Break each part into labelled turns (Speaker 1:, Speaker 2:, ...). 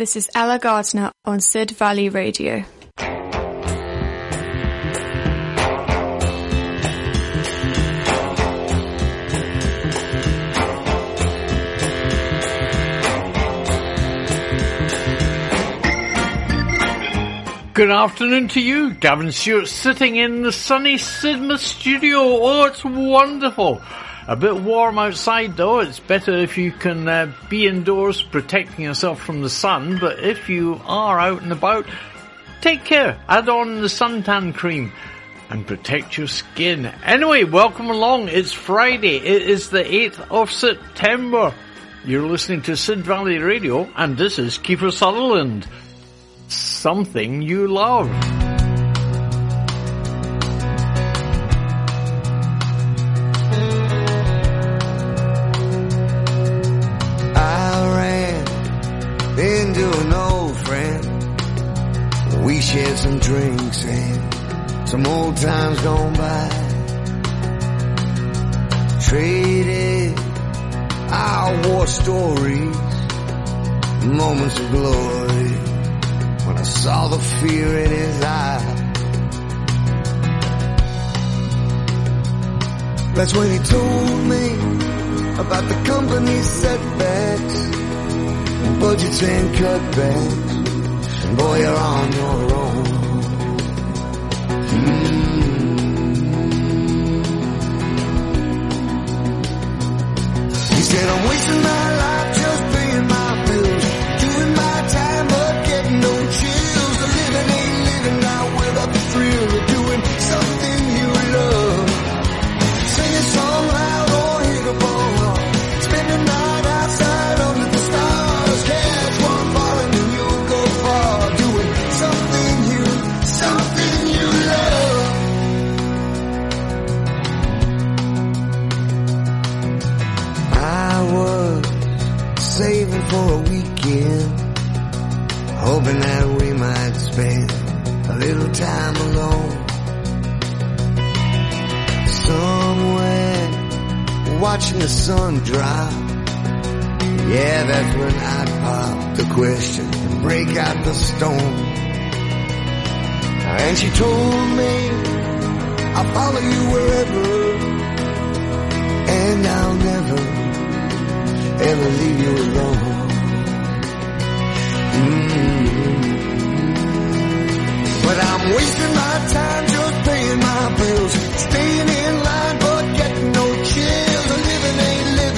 Speaker 1: This is Ella Gardner on Sid Valley Radio.
Speaker 2: Good afternoon to you, Gavin Stuart, sitting in the sunny Sidmouth studio. Oh, it's wonderful. A bit warm outside though. It's better if you can uh, be indoors protecting yourself from the sun. But if you are out and about, take care. Add on the suntan cream and protect your skin. Anyway, welcome along. It's Friday. It is the 8th of September. You're listening to Sid Valley Radio and this is Kiefer Sutherland something you love.
Speaker 3: Times gone by. Traded our war stories, moments of glory when I saw the fear in his eyes. That's when he told me about the company's setbacks, budgets and cutbacks. And boy, you're on your own. Mm. Said, I'm wasting my life just watching the sun drop. Yeah, that's when I pop the question and break out the stone. And she told me, I'll follow you wherever, and I'll never, ever leave you alone. Mm. But I'm wasting my time just paying my bills, staying in line but getting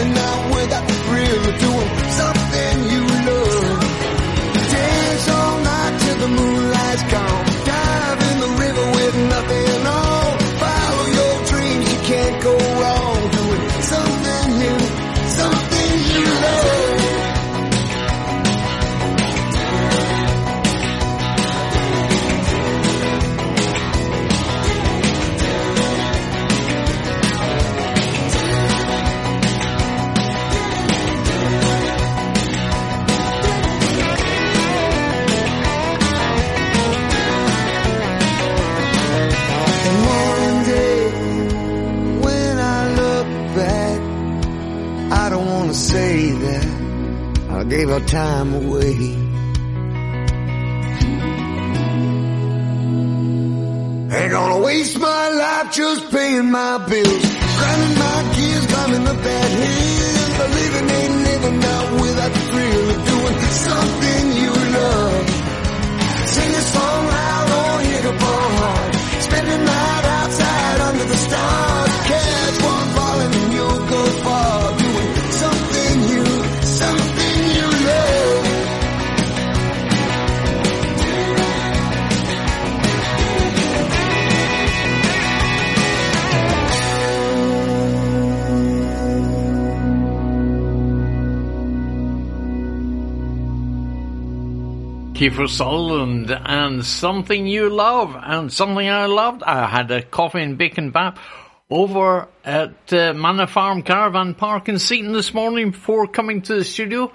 Speaker 3: now without the thrill of doing something you love. Dance all night till the moonlight's gone. I gave our time away. Ain't gonna waste my life just paying my bills, grinding my gears, climbing the bad hills. But living ain't living now without the thrill of doing something you love. Sing a song loud ball hard. Spend a night outside under the stars.
Speaker 2: Kiefer Sutherland and something you love and something I loved. I had a coffee and bacon bap over at uh, Manor Farm Caravan Park in Seaton this morning before coming to the studio.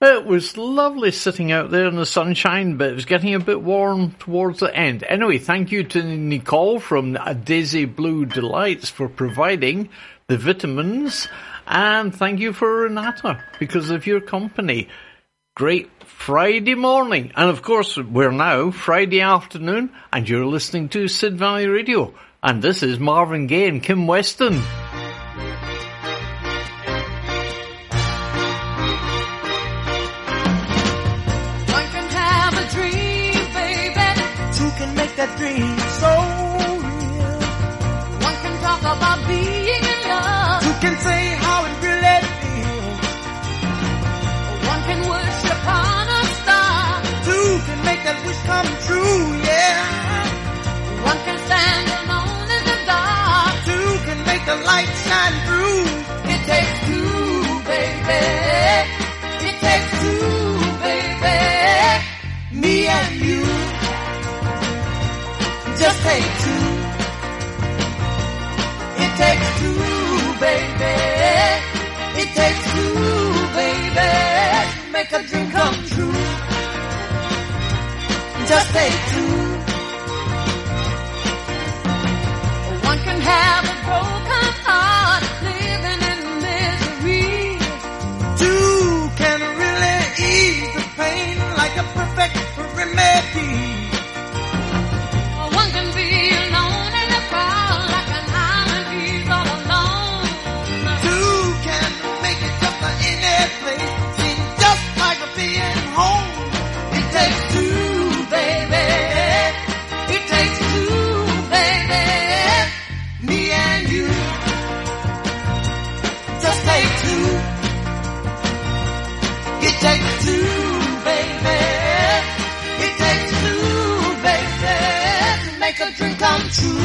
Speaker 2: It was lovely sitting out there in the sunshine, but it was getting a bit warm towards the end. Anyway, thank you to Nicole from Daisy Blue Delights for providing the vitamins, and thank you for Renata because of your company. Great Friday morning. And of course, we're now Friday afternoon, and you're listening to Sid Valley Radio. And this is Marvin Gaye and Kim Weston.
Speaker 4: Dream, that wish come true, yeah. One can stand alone in the dark. Two can make the light shine through. It takes two, baby. It takes two, baby. Me and you. Just take two. It takes two, baby. It takes two, baby. Make a dream come true. Just take two. One can have a broken heart, living in misery. Two can really ease the pain like a perfect remedy. True.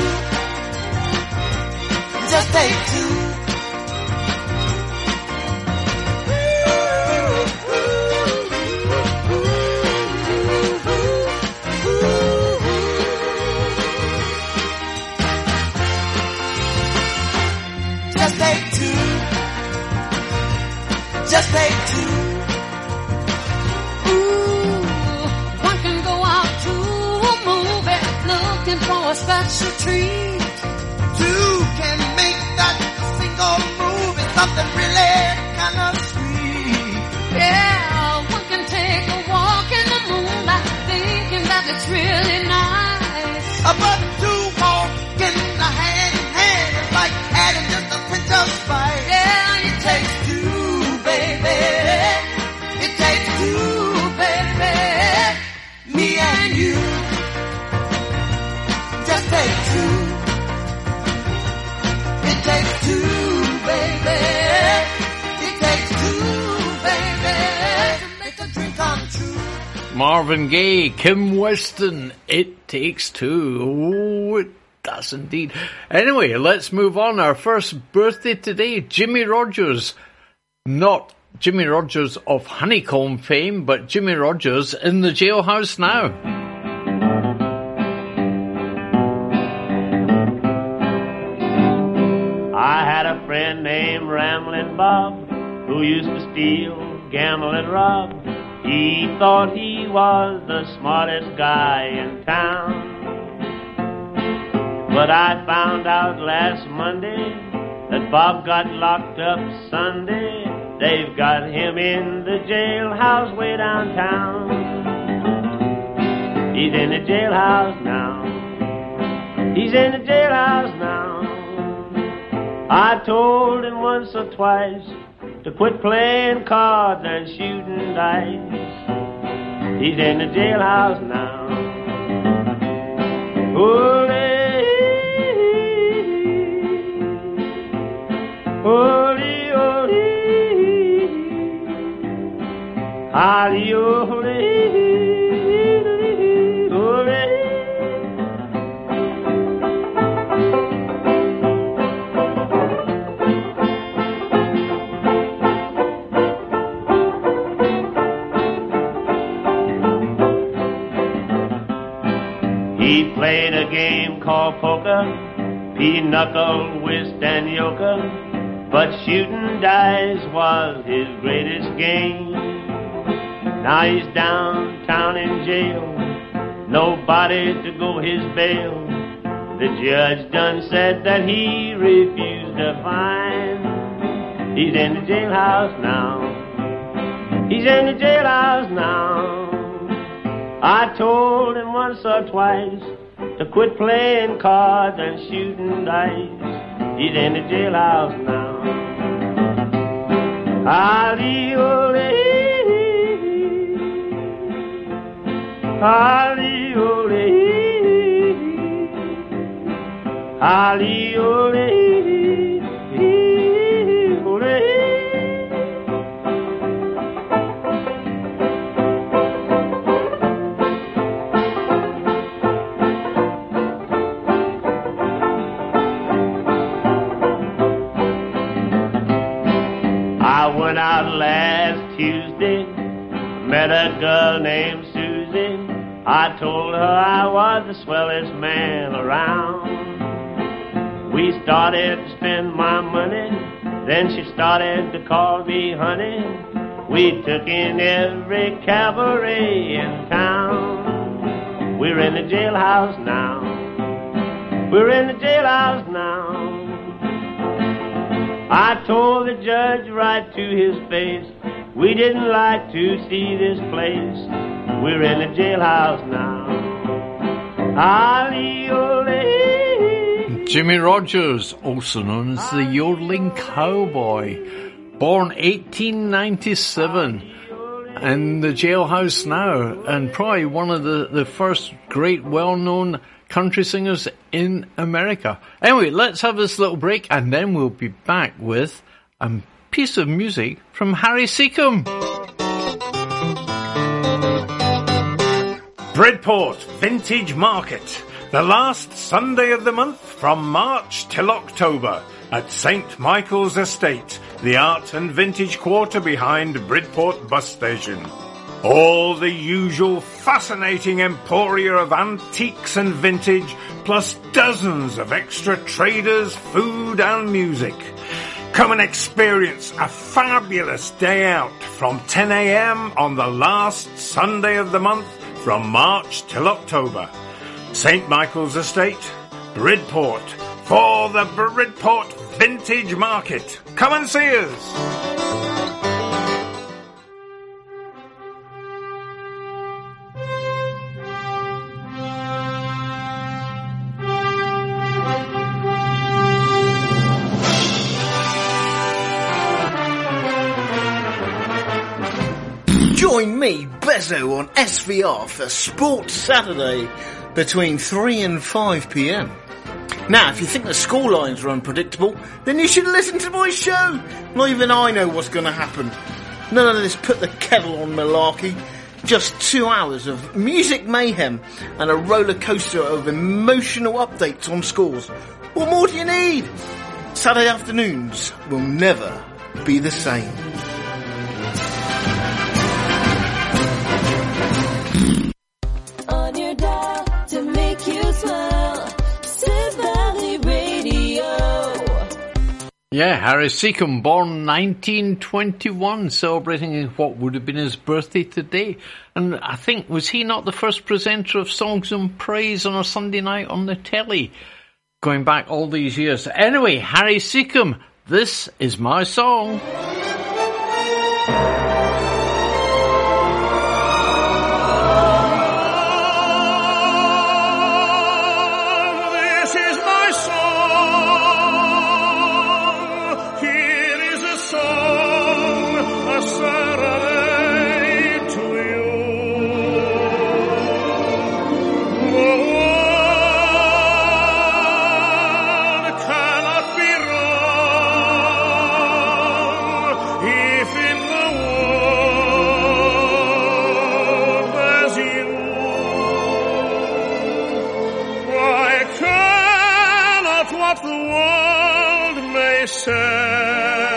Speaker 4: Just take two. Just take two. Just take two. A special treat. Two can make that single movie something really kind of sweet. Yeah, one can take a walk in the moonlight thinking that it's really nice. But two walking the hand in hand is like adding just a pinch of spice.
Speaker 2: Marvin Gaye, Kim Weston, It Takes Two. Oh, it does indeed. Anyway, let's move on. Our first birthday today, Jimmie Rodgers. Not Jimmie Rodgers of Honeycomb fame, but Jimmie Rodgers in the jailhouse now.
Speaker 5: I had a friend named Ramblin' Bob who used to steal, gamble, and rob. He thought he was the smartest guy in town. But I found out last Monday that Bob got locked up Sunday. They've got him in the jailhouse way downtown. He's in the jailhouse now. He's in the jailhouse now. I told him once or twice to quit playing cards and shooting dice. He's in the jailhouse now. Holy, holy, holy, holy, played a game called poker, pinochle, whist, and euchre. But shooting dice was his greatest game. Now he's downtown in jail, nobody to go his bail. The judge done said that he refused a fine. He's in the jailhouse now. He's in the jailhouse now. I told him once or twice to quit playing cards and shooting dice. He's in the jailhouse now. Ali ole, Ali ole, Ali ole. Out last Tuesday, met a girl named Susie. I told her I was the swellest man around. We started to spend my money, then she started to call me honey. We took in every cabaret in town. We're in the jailhouse now. We're in the jailhouse now. I told the judge right to his face, we didn't like to see this place. We're in the jailhouse now. Ali ole.
Speaker 2: Jimmie Rodgers, also known as the Yodeling Cowboy, born 1897 in the jailhouse now, and probably one of the, the first great well known country singers in America. Anyway, let's have this little break and then we'll be back with a piece of music from Harry Secombe.
Speaker 6: Bridport Vintage Market. The last Sunday of the month from March till October at St. Michael's Estate, the art and vintage quarter behind Bridport Bus Station. All the usual fascinating emporia of antiques and vintage, plus dozens of extra traders, food and music. Come and experience a fabulous day out from 10am on the last Sunday of the month from March till October. St. Michael's Estate, Bridport, for the Bridport Vintage Market. Come and see us.
Speaker 7: On SVR for Sports Saturday between 3 and 5 pm. Now, if you think the score lines are unpredictable, then you should listen to my show. Not even I know what's going to happen. None of this put the kettle on malarkey. Just two hours of music mayhem and a roller coaster of emotional updates on scores. What more do you need? Saturday afternoons will never be the same.
Speaker 2: Yeah, Harry Secombe, born 1921, celebrating what would have been his birthday today. And I think, was he not the first presenter of Songs and Praise on a Sunday night on the telly? Going back all these years. Anyway, Harry Secombe, this is my song.
Speaker 6: What the world may say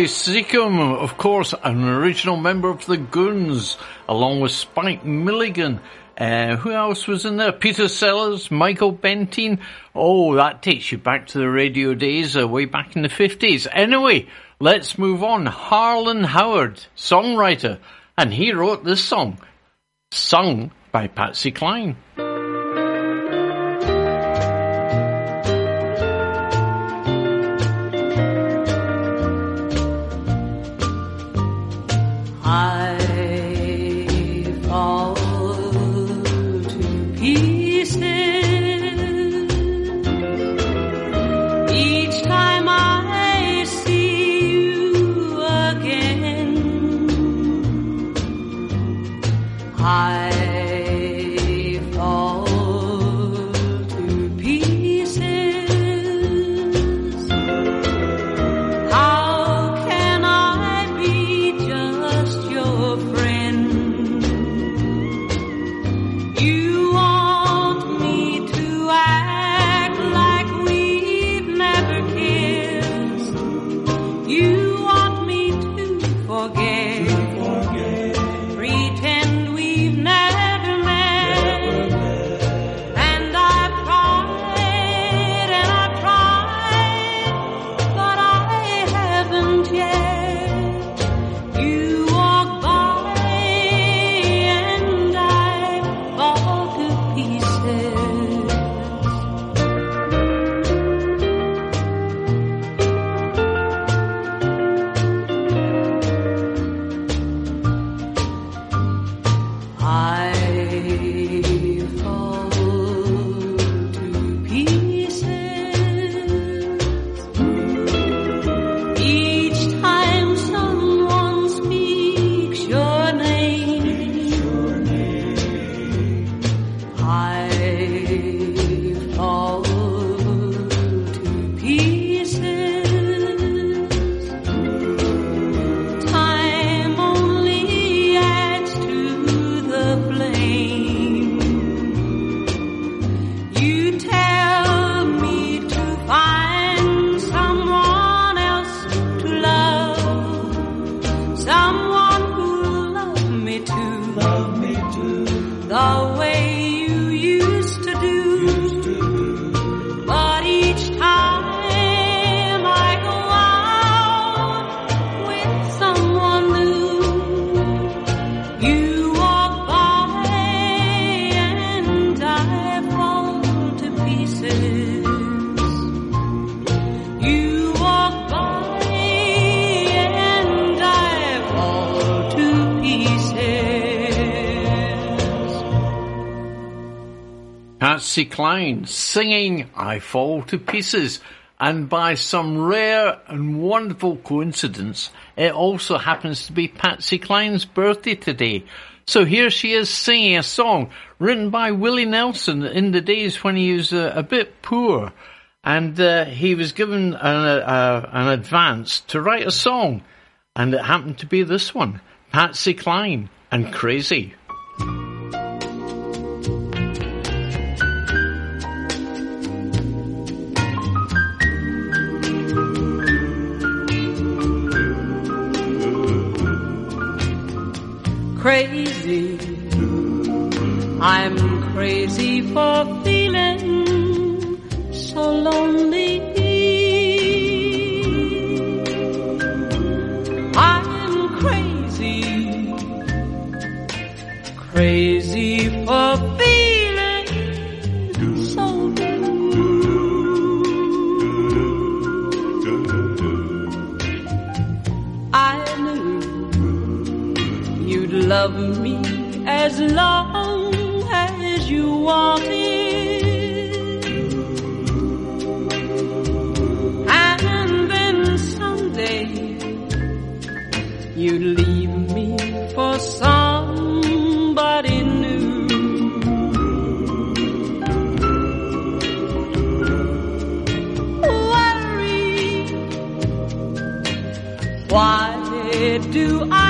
Speaker 8: Gary of course, an original member of the Goons, along with Spike Milligan. Uh, who else was in there? Peter Sellers, Michael Bentine. Oh, that takes you back to the radio days, uh, way back in the 50s. Anyway, let's move on. Harlan Howard, songwriter, and he wrote this song, sung by Patsy Cline. Cline singing I Fall to Pieces.
Speaker 2: And by some rare and wonderful coincidence, it also happens to be Patsy Cline's birthday today. So here she is singing a song written by Willie Nelson in the days when he was a, a bit poor. And uh, he was given an, a, an advance to write a song. And it happened to be this one Patsy Cline and Crazy.
Speaker 8: Crazy. I'm crazy for feeling so lonely. As long as you wanted. And then someday you'd leave me for somebody new. Worry. Why do I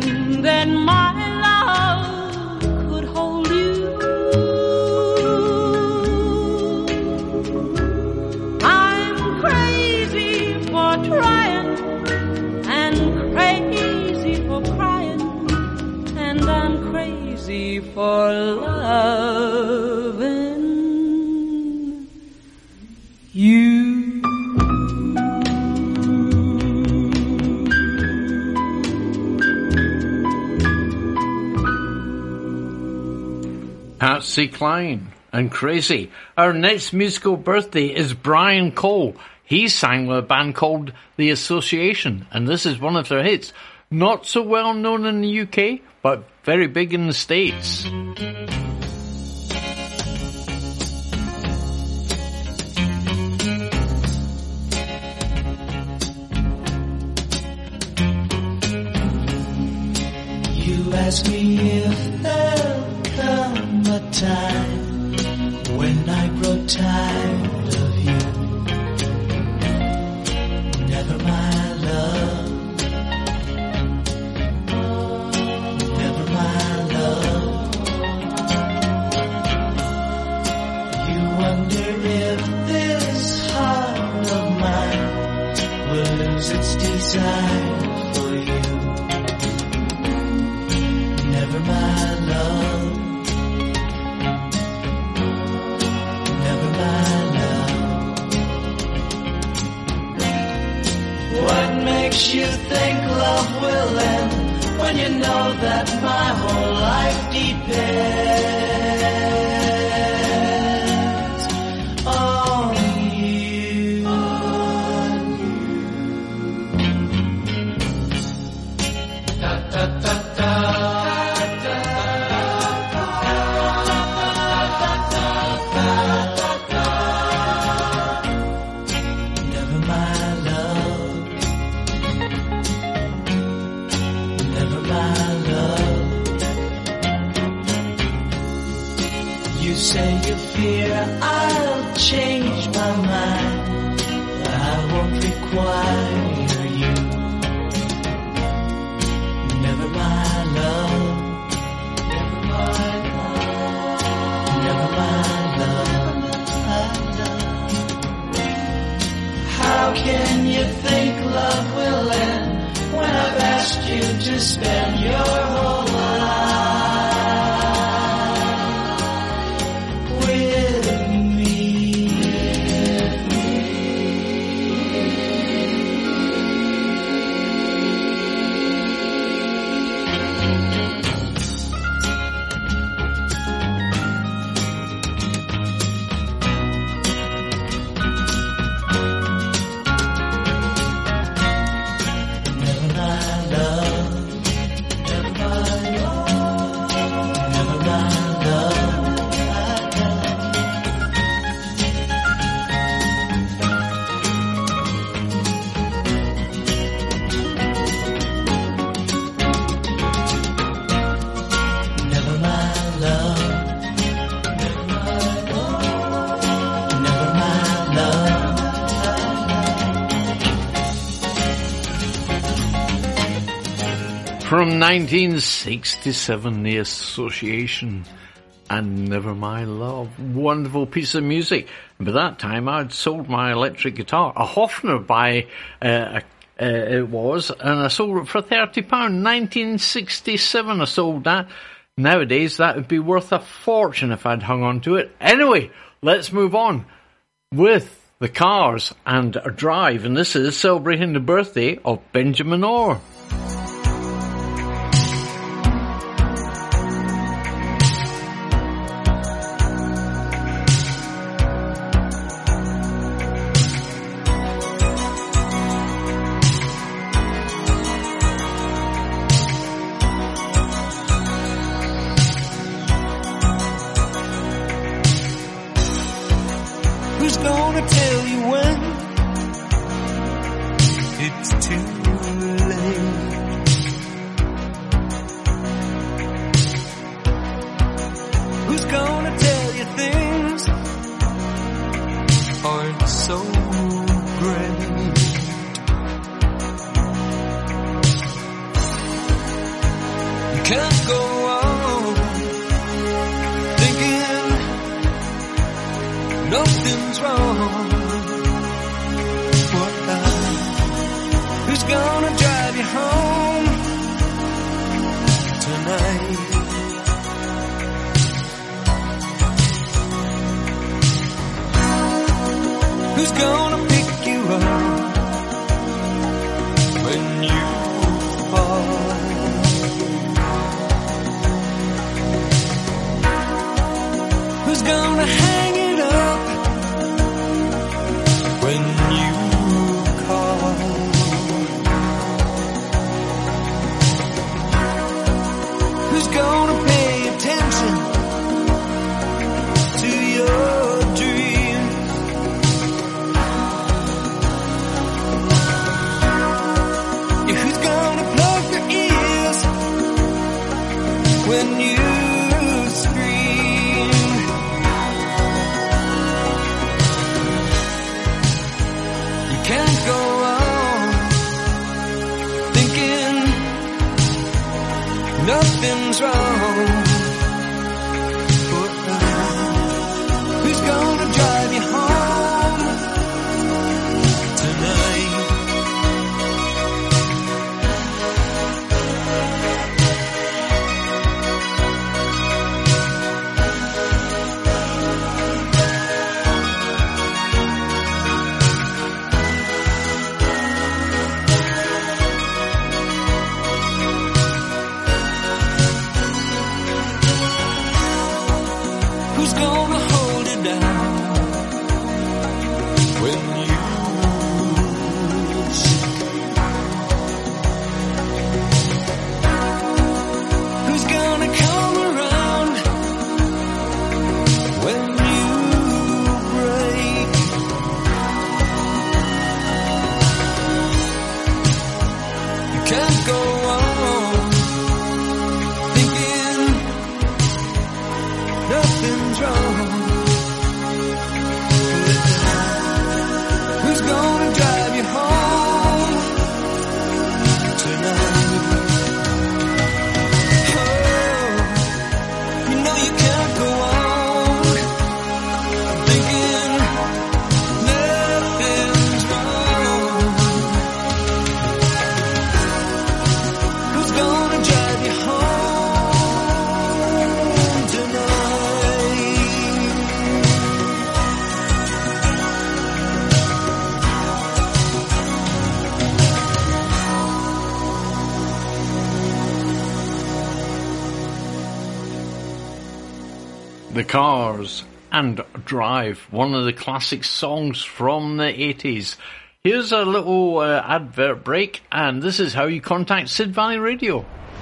Speaker 2: Patsy Cline and Crazy. Our next musical birthday is Brian Cole. He sang with a band called The Association, and this is one of their hits. Not so well known in the UK, but very big in the States.
Speaker 9: You ask me if there'll come a time when I grow tired of you. Never my love. Never my love. You wonder if this heart of mine will lose its desire for you. Never my love. Makes you think love will end when you know that my whole life depends
Speaker 2: 1967, The Association and Never My Love. Wonderful piece of music. And by that time, I'd sold my electric guitar, a Hofner by, uh, uh, it was, and I sold it for £30. 1967, I sold that. Nowadays, that would be worth a fortune if I'd hung on to it. Anyway, let's move on with the cars and a drive, and this is celebrating the birthday of Benjamin Orr.
Speaker 10: Nothing's wrong. Drive,
Speaker 2: one of the classic songs from the 80s. Here's a little uh, advert break, and this is how you contact Sid Valley Radio.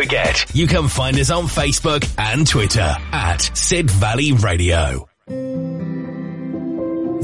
Speaker 11: forget, you can find us on Facebook and Twitter at Sid Valley Radio.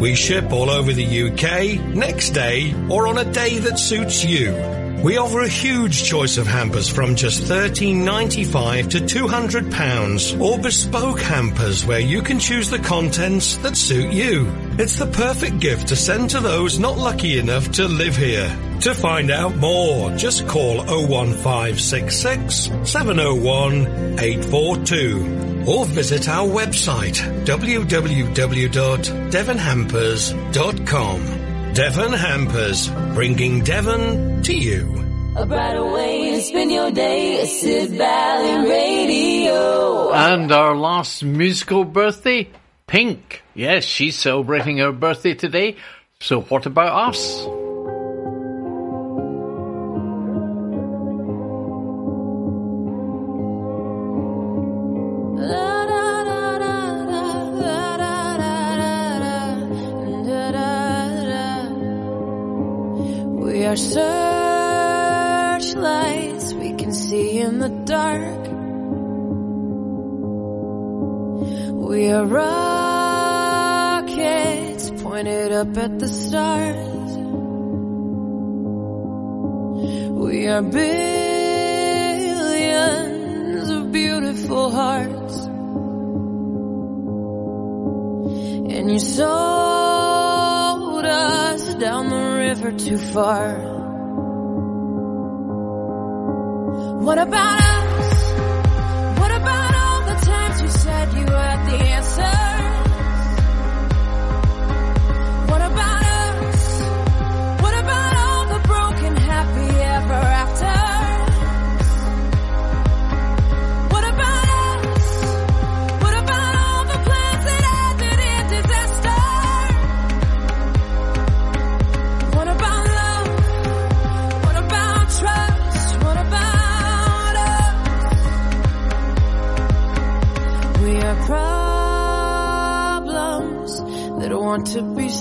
Speaker 12: We ship all over the UK, next day, or on a day that suits you. We offer a huge choice of hampers from just $13.95 to £200 or bespoke hampers where you can choose the contents that suit you. It's the perfect gift to send to those not lucky enough to live here. To find out more, just call 01566 701 842 or visit our website www.devonhampers.com. Devon Hampers, bringing Devon to you.
Speaker 8: A brighter way to spend your day Sid Valley Radio.
Speaker 2: And our last musical birthday, Pink. Yes, she's celebrating her birthday today. So what about us?
Speaker 8: Up at the stars. We are billions of beautiful hearts. And you sold us down the river too far. What about us?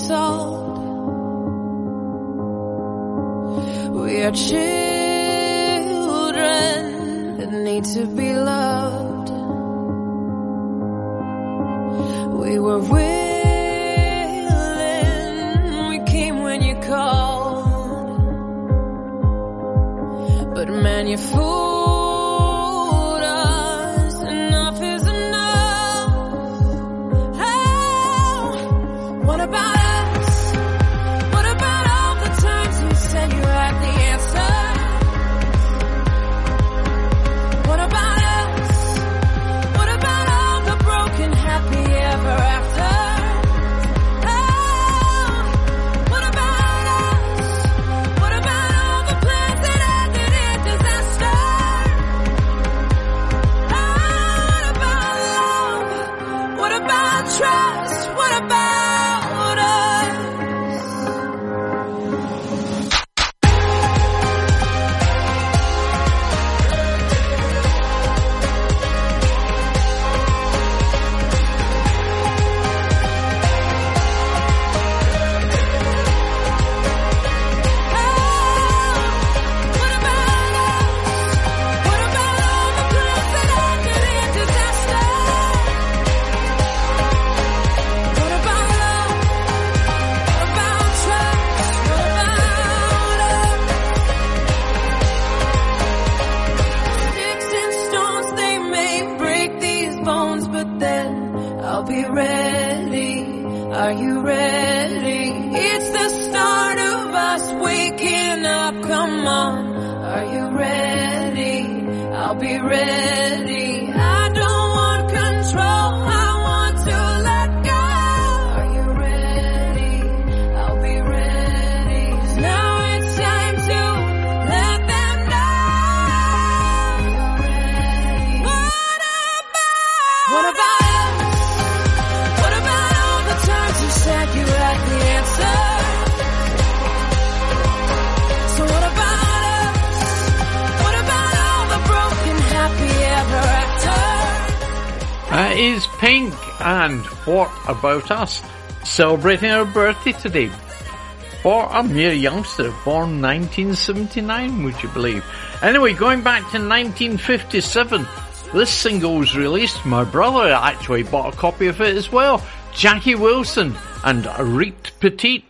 Speaker 8: Be. We are children that need to be loved. We were willing, we came when you called. But man, you fooled up. Come on. Are you ready? I'll be ready.
Speaker 13: And What About Us? Celebrating our birthday today. For a mere youngster, born 1979, would you believe? Anyway, going back to 1957, this single was released. My brother actually bought a copy of it as well. Jackie Wilson and Reet Petite.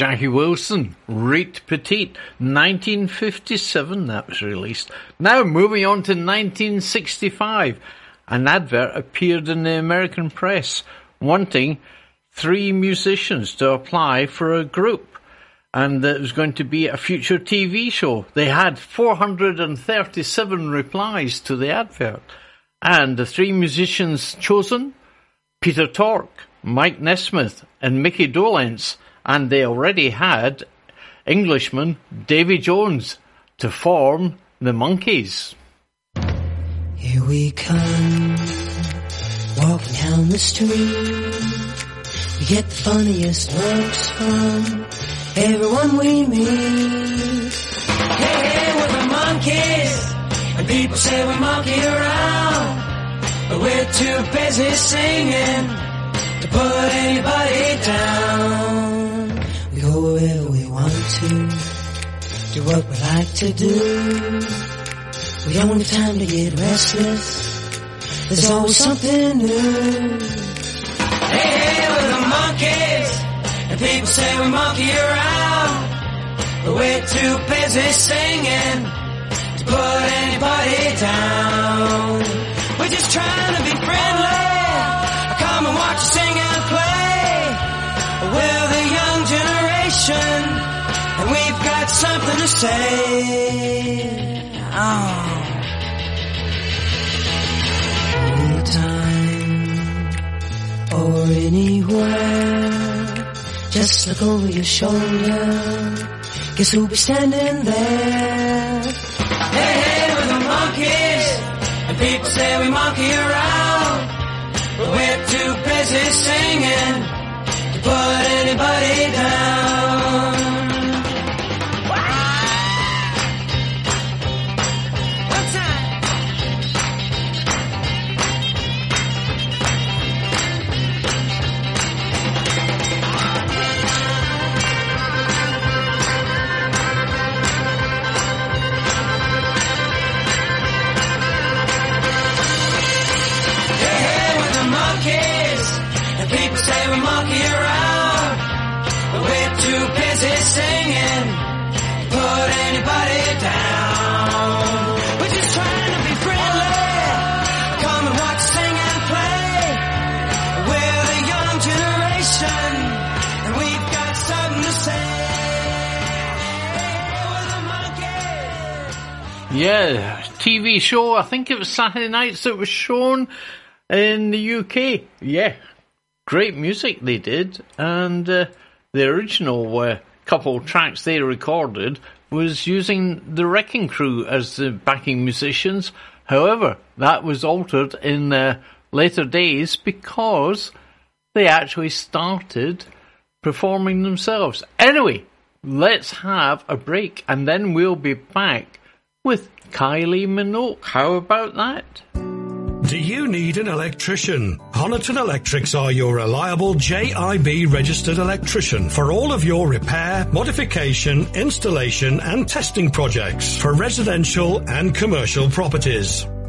Speaker 13: Jackie Wilson, Reet Petite, 1957 that was released. Now moving on to 1965, an advert appeared in the American press wanting three musicians to apply for a group and it was going to be a future TV show. They had 437 replies to the advert and the three musicians chosen Peter Tork, Mike Nesmith, and Micky Dolenz, and they already had Englishman Davy Jones to form the Monkees.
Speaker 9: Here we come, walking down the street. We get the funniest looks from everyone we meet. Hey, hey, we're the Monkees, and people say we monkey around, but we're too busy singing to put anybody down. Wherever we want to, do what we like to do. We don't have time to get restless. There's always something new. Hey, hey, we're the Monkees, and people say we monkey around,
Speaker 14: but we're too busy singing to put anybody down. We're just trying to be friendly. Come and watch us sing and play. We're the and we've got something to say. Oh. Anytime or anywhere, just look over your shoulder. Guess who'll be standing there? Hey, hey, we're the Monkees, and people say we monkey around, but we're too busy singing put anybody down.
Speaker 2: Yeah, TV show. I think it was Saturday nights that was shown in the UK. Yeah, great music they did, and uh, the original uh, couple tracks they recorded was using the Wrecking Crew as the backing musicians. However, that was altered in later days because they actually started performing themselves. Anyway, let's have a break and then we'll be back with Kylie Minogue. How about that?
Speaker 12: Do you need an electrician? Honiton Electrics are your reliable JIB registered electrician for all of your repair, modification, installation and testing projects for residential and commercial properties.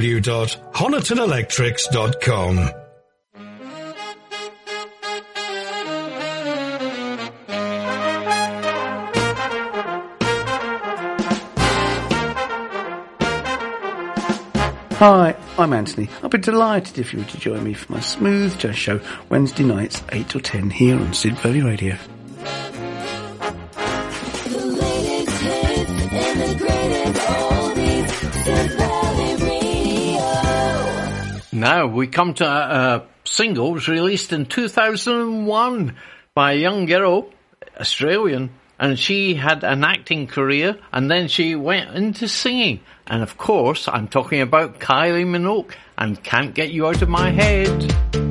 Speaker 12: www.honitonelectrics.com.
Speaker 15: Hi, I'm Anthony. I'll be delighted if you were to join me for my smooth jazz show Wednesday nights 8 till 10 here on Sid Valley Radio.
Speaker 2: Now we come to uh, uh, a, a single was released in 2001 by a young girl, Australian, and she had an acting career and then she went into singing. And of course, I'm talking about Kylie Minogue and Can't Get You Out of My Head.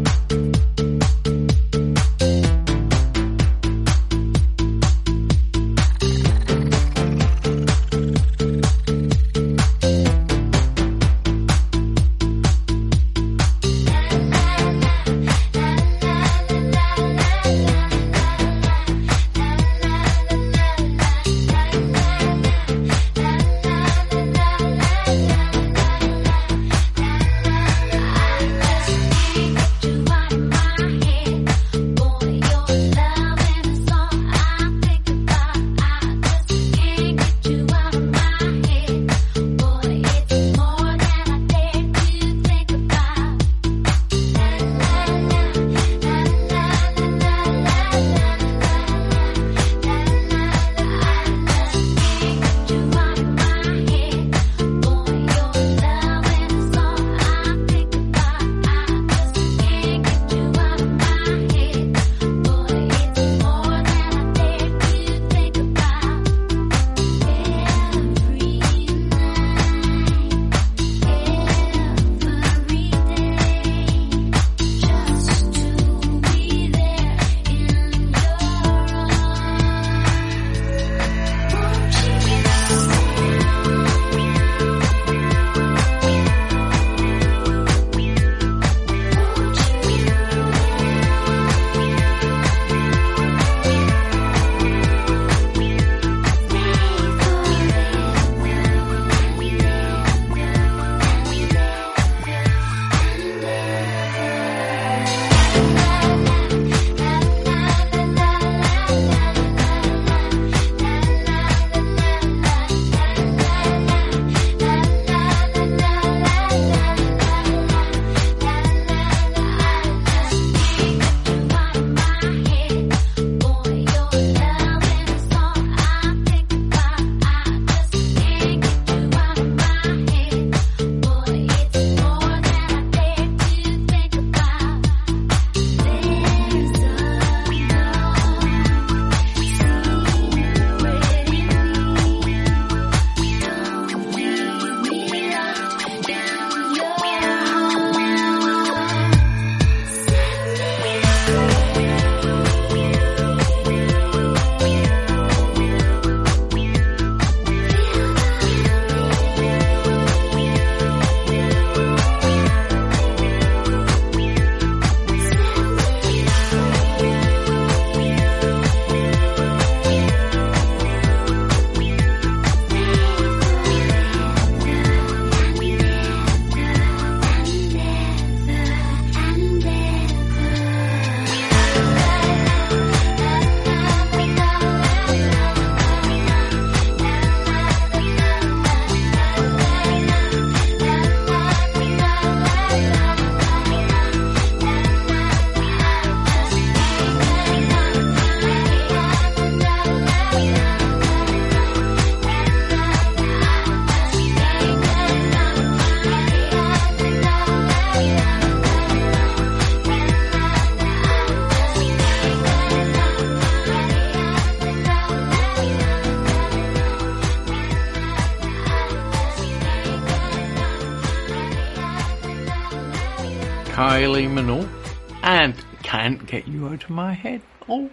Speaker 2: My Head. Oh,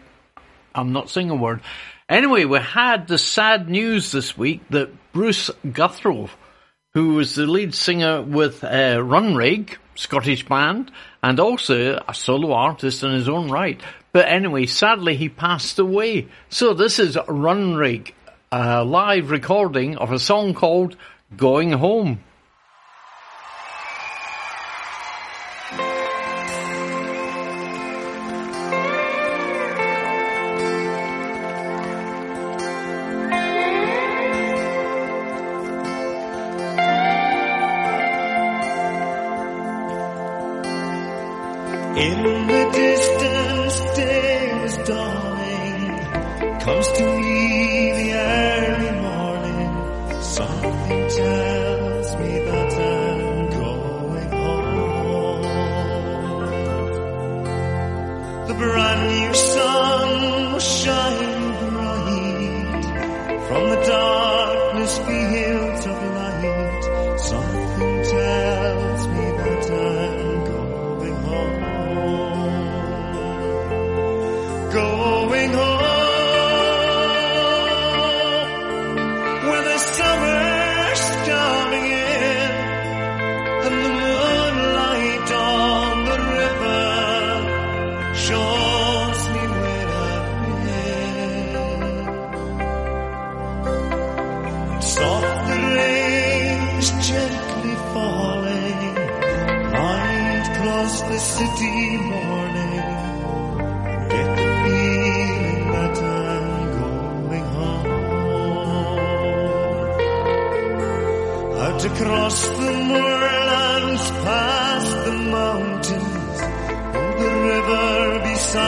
Speaker 2: I'm not saying a word. Anyway, we had the sad news this week that Bruce Guthro, who was the lead singer with uh, Runrig, Scottish band, and also a solo artist in his own right. But anyway, sadly he passed away. So this is Runrig, a live recording of a song called Going Home.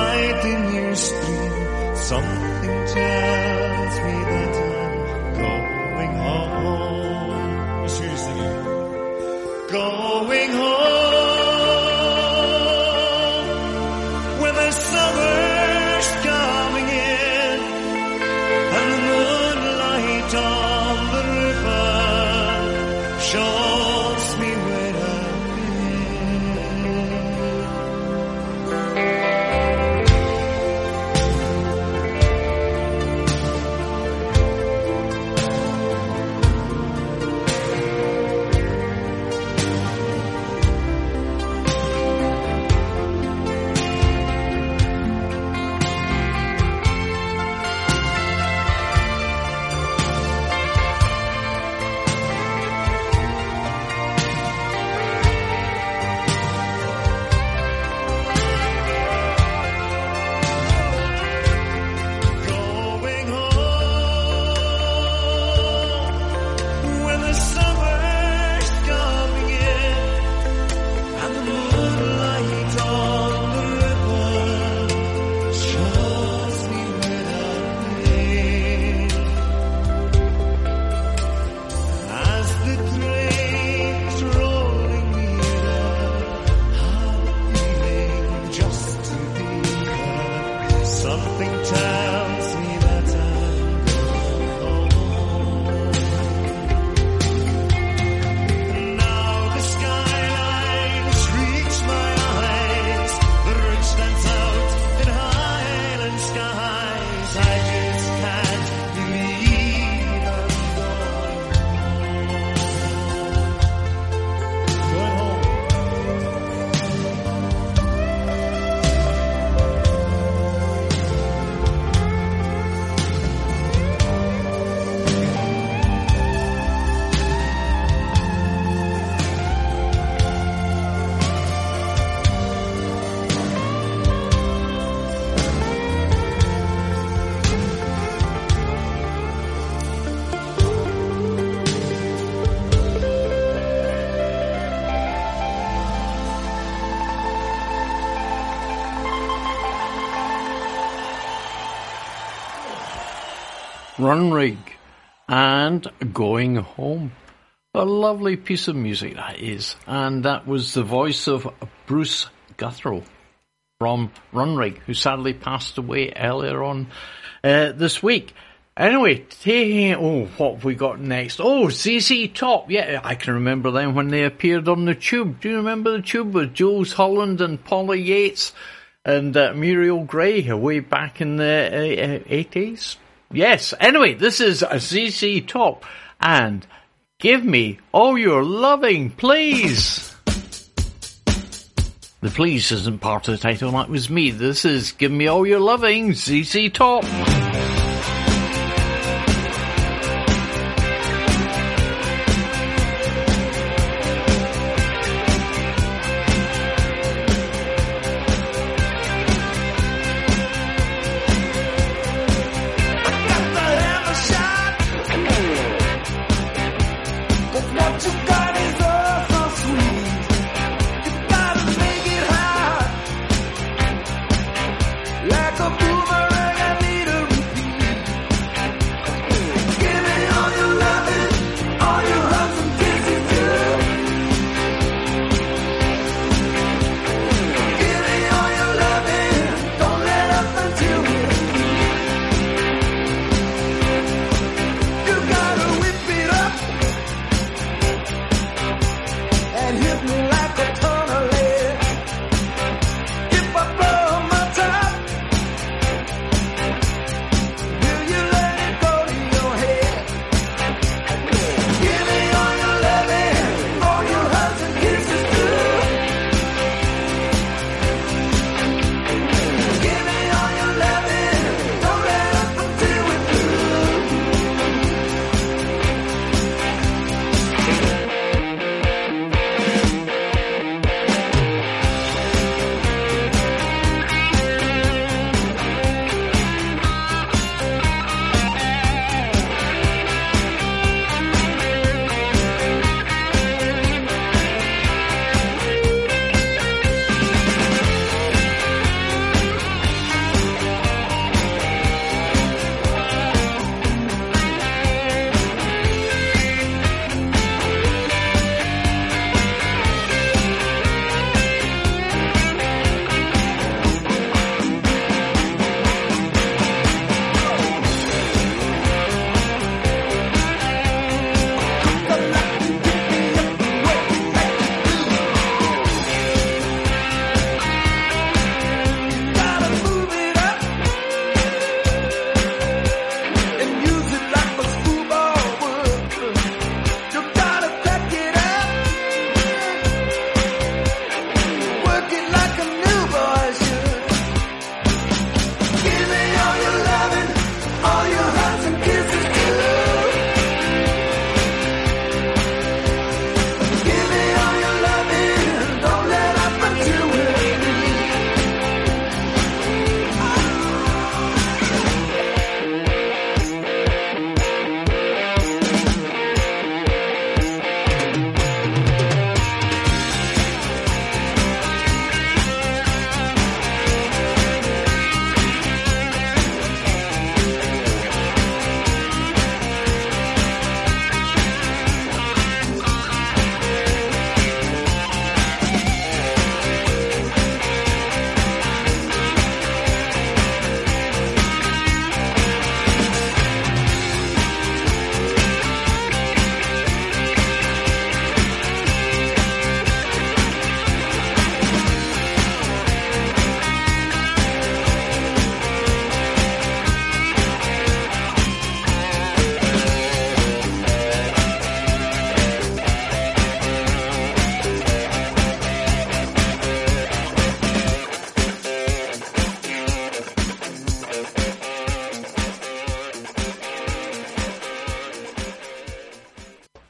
Speaker 16: Beside the new stream. Something tells Runrig and Going Home.
Speaker 2: A lovely piece of music that is. And that was the voice of Bruce Guthro from Runrig, who sadly passed away earlier on uh, this week. Anyway, taking oh, what have we got next? Oh, ZZ Top. Yeah, I can remember them when they appeared on the Tube. Do you remember the Tube with Jools Holland and Paula Yates and uh, Muriel Gray way back in the eighties? Yes. Anyway, this is a ZZ Top, and give me all your loving, please. The please isn't part of the title, that was me. This is Give Me All Your Loving, ZZ Top.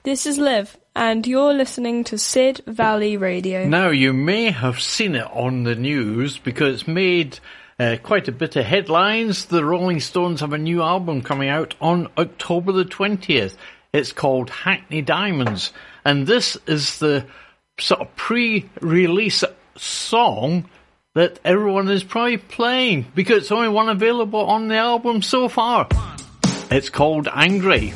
Speaker 1: This is Liv, and you're listening to Sid Valley Radio.
Speaker 2: Now, you may have seen it on the news because it's made uh, quite a bit of headlines. The Rolling Stones have a new album coming out on October the 20th. It's called Hackney Diamonds. And this is the sort of pre-release song that everyone is probably playing because it's only one available on the album so far. It's called Angry.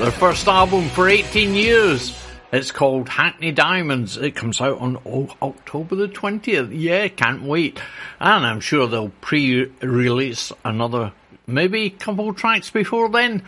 Speaker 2: Their first album for 18 years. It's called Hackney Diamonds. It comes out on October the 20th. Yeah, can't wait. And I'm sure they'll pre-release another, maybe a couple tracks before then.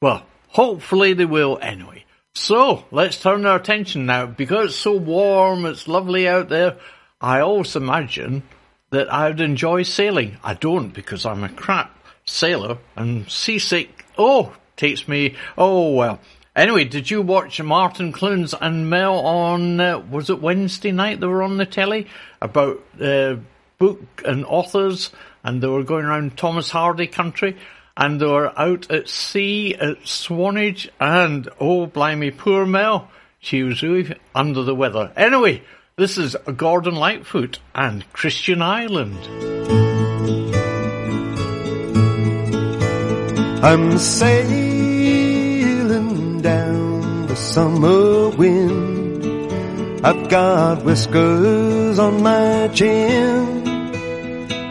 Speaker 2: Well, hopefully they will anyway. So, let's turn our attention now. Because it's so warm, it's lovely out there, I always imagine that I'd enjoy sailing. I don't because I'm a crap sailor and seasick. Oh, takes me. Oh well. Anyway, did you watch Martin Clunes and Mel on? Uh, was it Wednesday night? They were on the telly about uh, book and authors, and they were going around Thomas Hardy country, and they were out at sea at Swanage, and oh blimey, poor Mel, she was really under the weather. Anyway, this is Gordon Lightfoot and Christian Island.
Speaker 17: I'm down summer wind. I've got whiskers on my chin,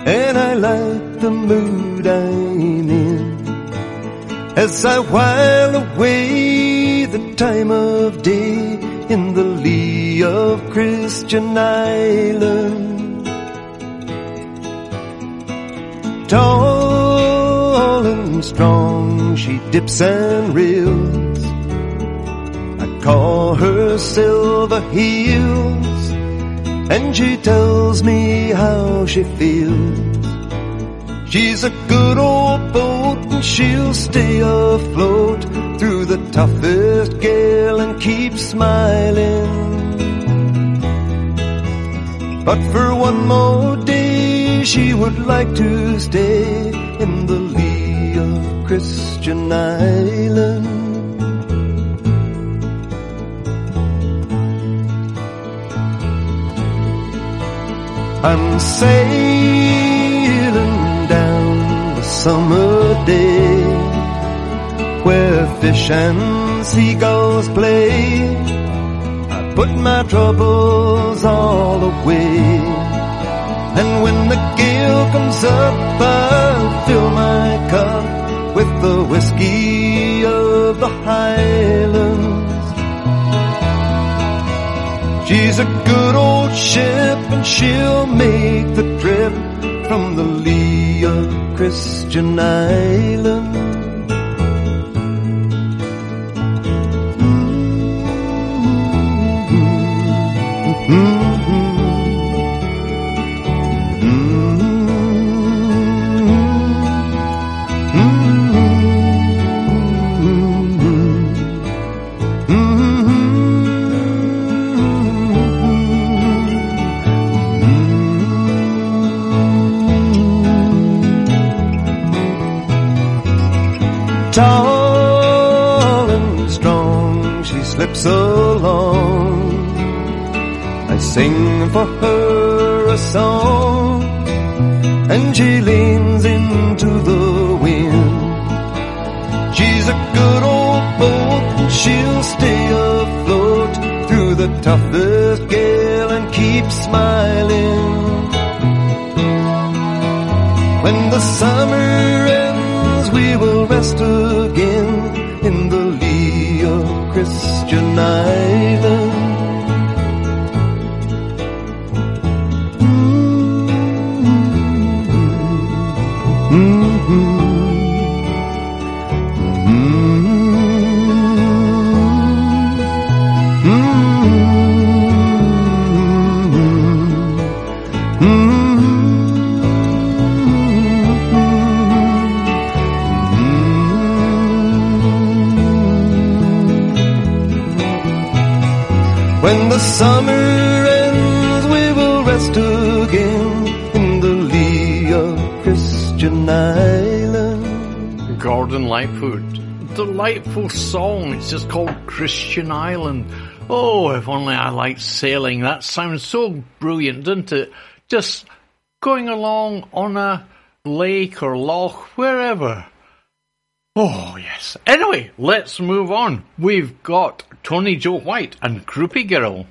Speaker 17: and I like the mood I'm in. As I while away the time of day in the lee of Christian Island. Tall and strong, she dips and reels. Call her Silver Heels, and she tells me how she feels. She's a good old boat, and she'll stay afloat through the toughest gale and keep smiling. But for one more day, she would like to stay in the lee of Christian Island. I'm sailing down the summer day where fish and seagulls play. I put my troubles all away. And when the gale comes up, I fill my cup with the whiskey of the Highlands. She's a good old ship and she'll make the trip from the lee of Christian Island. Slips along. I sing for her a song, and she leans into the wind. She's a good old boat, and she'll stay afloat through the toughest gale and keep smiling. When the summer ends, we will rest Christian
Speaker 2: Delightful song. It's just called Christian Island. Oh, if only I liked sailing. That sounds so brilliant, doesn't it? Just going along on a lake or loch, wherever. Oh, yes. Anyway, let's move on. We've got Tony Joe White and Groupie Girl.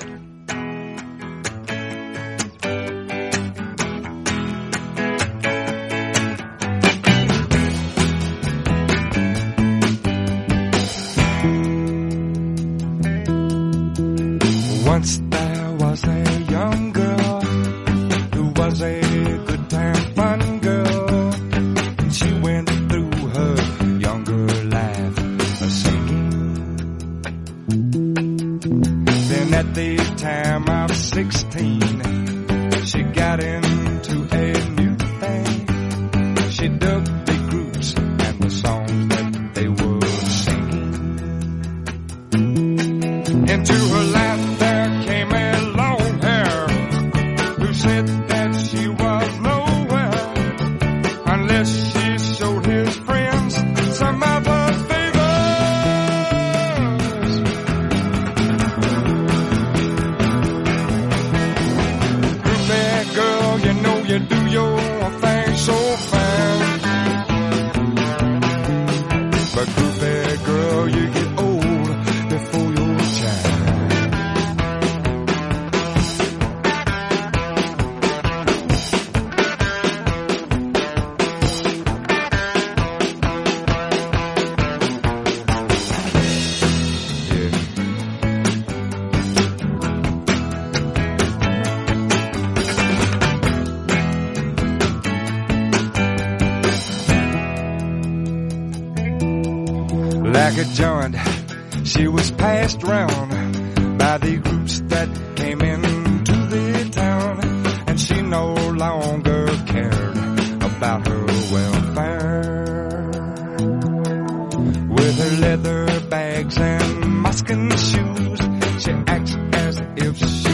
Speaker 18: And shoes, she acts as if she's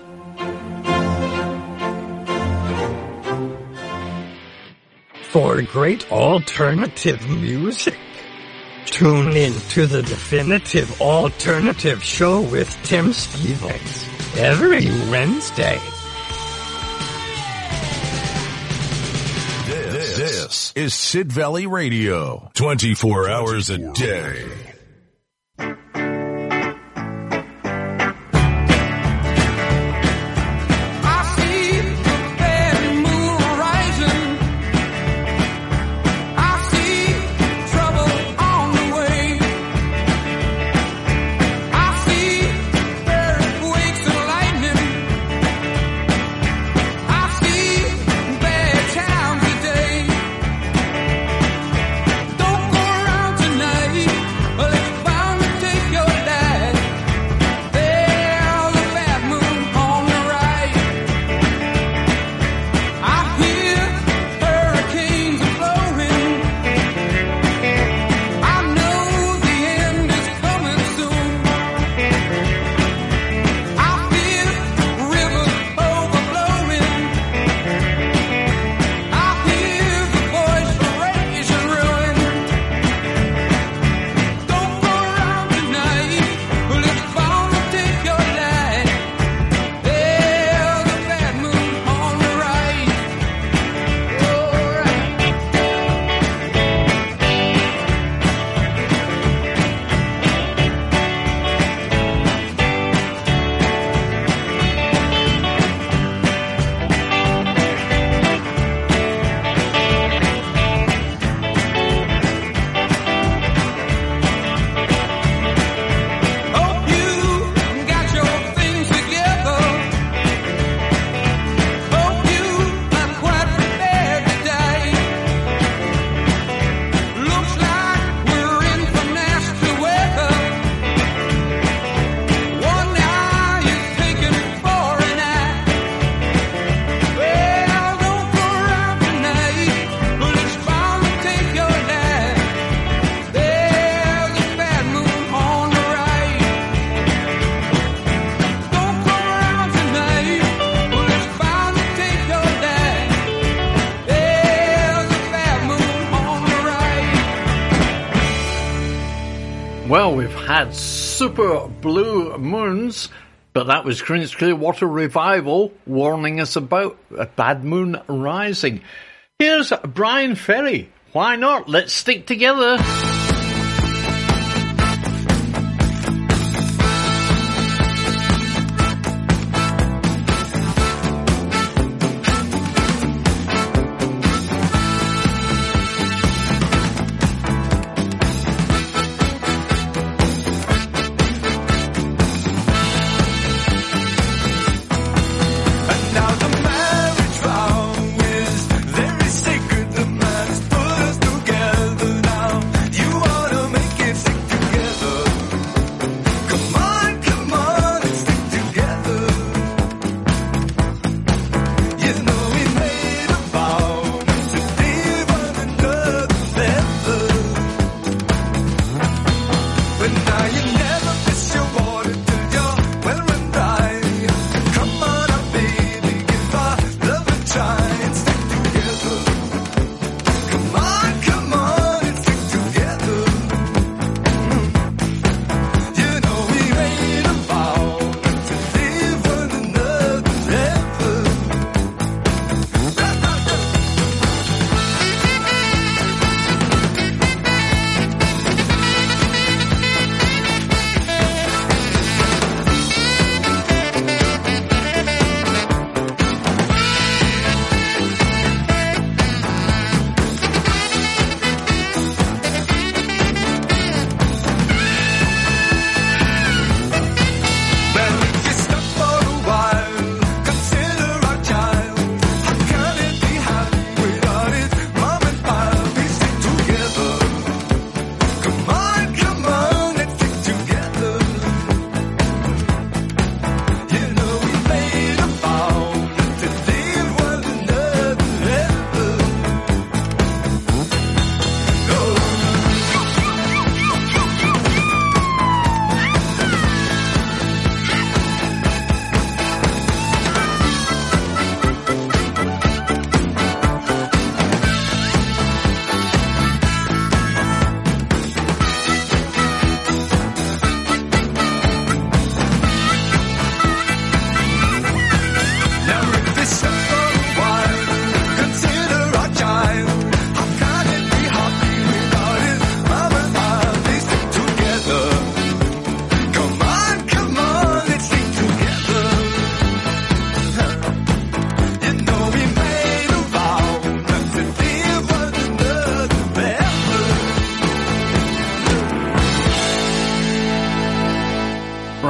Speaker 19: For great alternative music, tune in to the Definitive Alternative Show with Tim Stevens every Wednesday.
Speaker 20: This, this is Sid Valley Radio. 24 hours a day.
Speaker 2: Blue moons, but that was Creedence Clearwater Revival warning us about a bad moon rising. Here's Bryan Ferry. Why not? Let's stick together.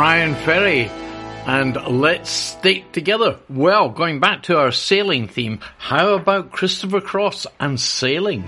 Speaker 20: Bryan Ferry and Let's Stick Together. Well, going back to our sailing theme, how about Christopher Cross and sailing?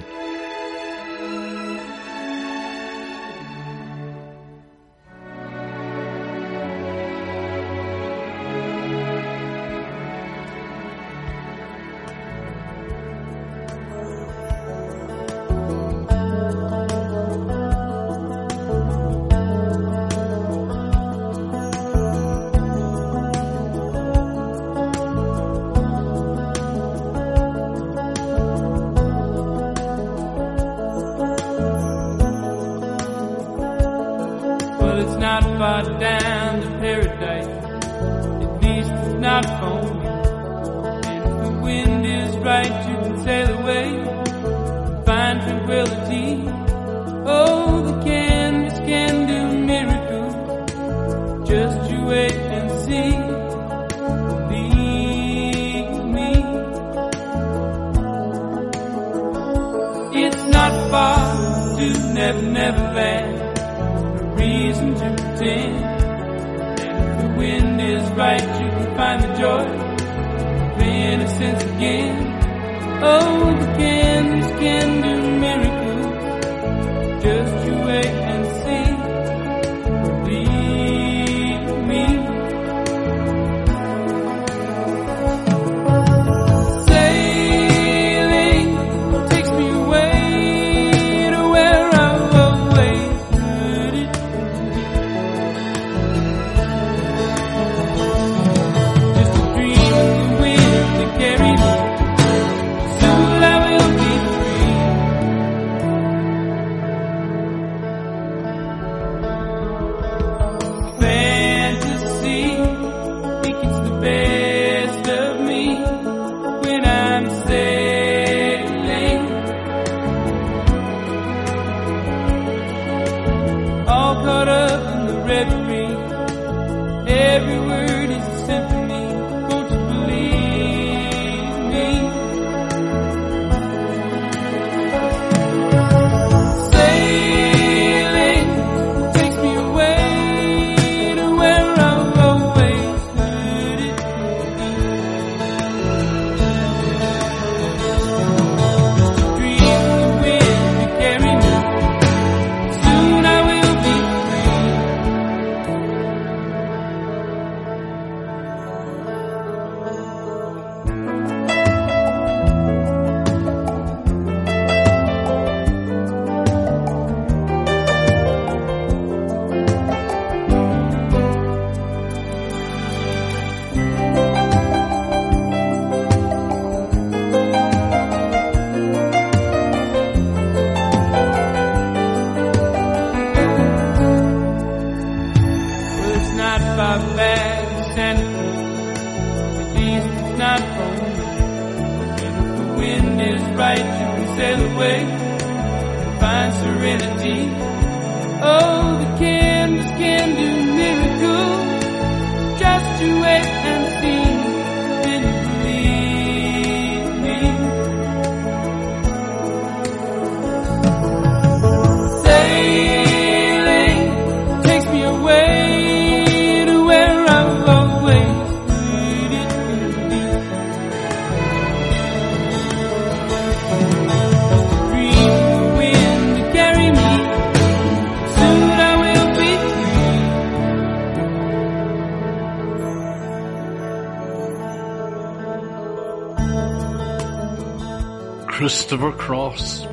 Speaker 20: Christopher Cross.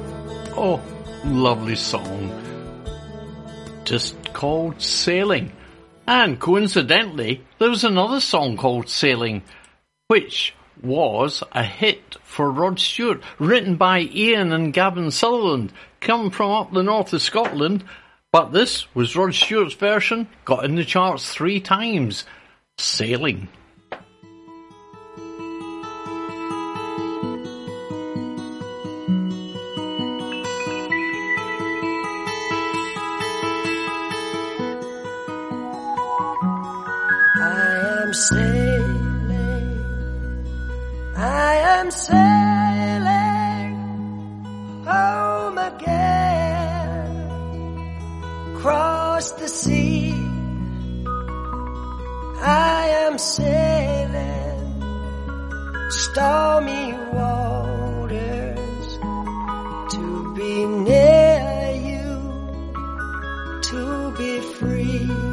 Speaker 20: Oh, lovely song. Just called Sailing. And coincidentally, there was another song called Sailing, which was a hit for Rod Stewart, written by Ian and Gavin Sutherland, come from up the north of Scotland. But this was Rod Stewart's version, got in the charts three times. Sailing.
Speaker 21: sailing. I am sailing home again. Cross the sea. I am sailing stormy waters to be near you, to be free.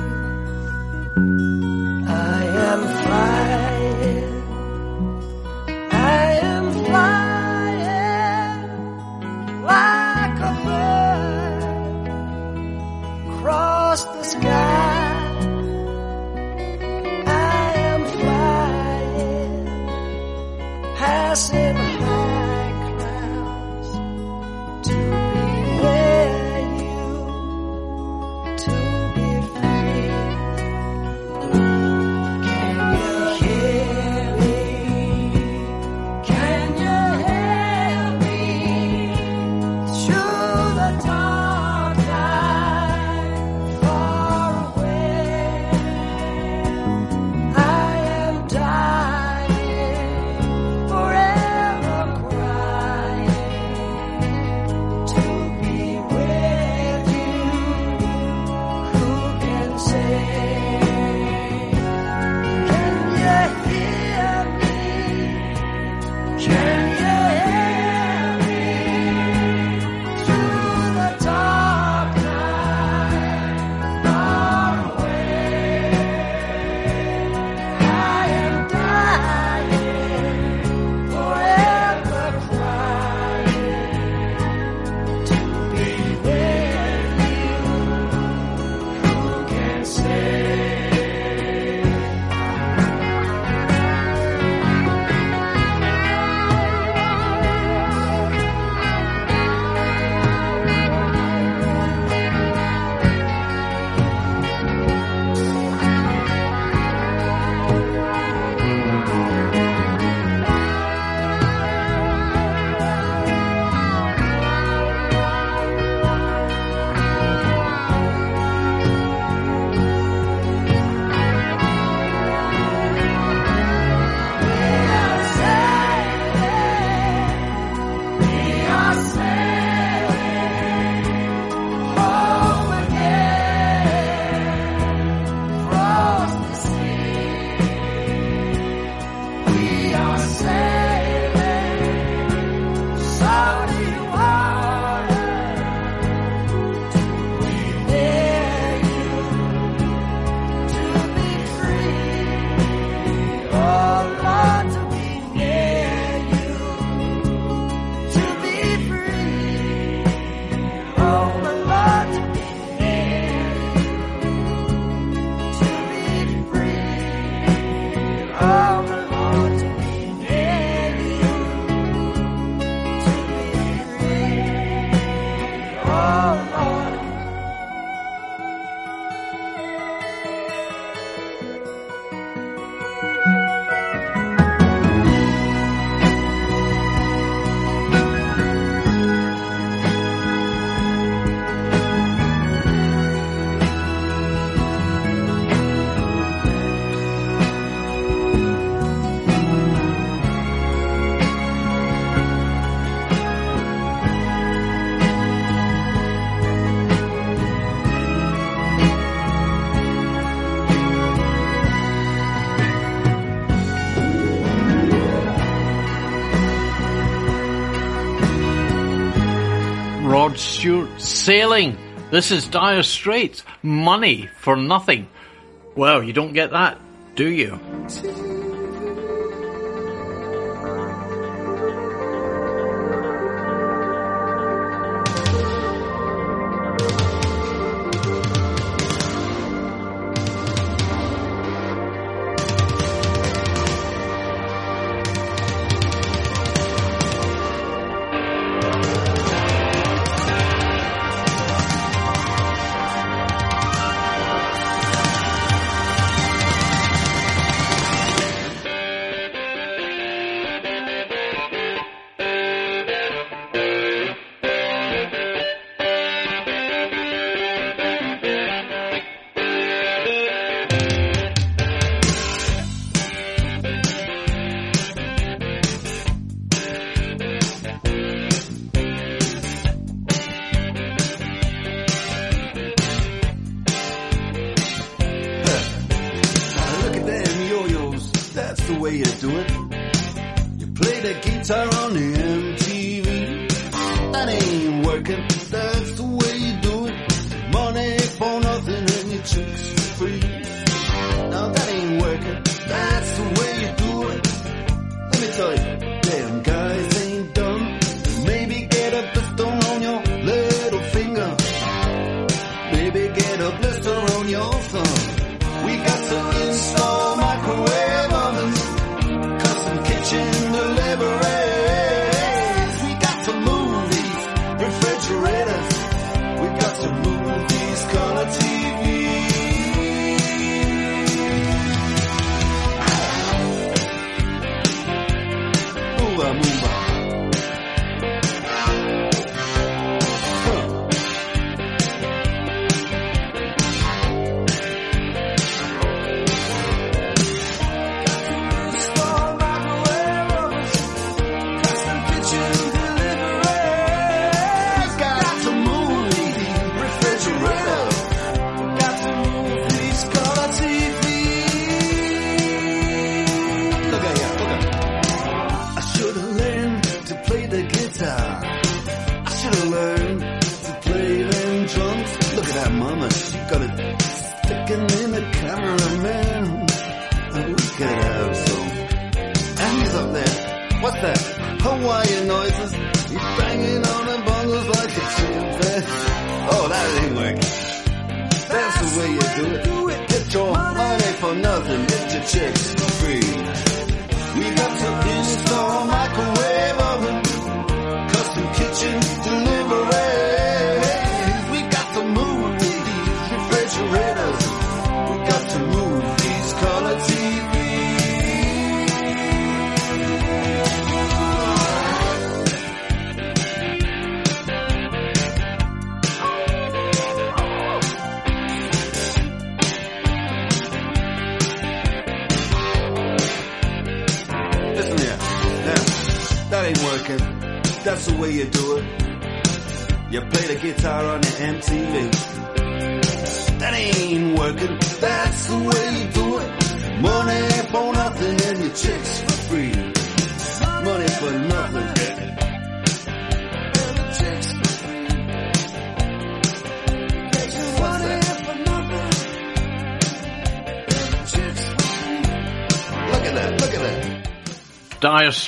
Speaker 2: sailing. This is dire straits. Money for nothing. Well, you don't get that, do you?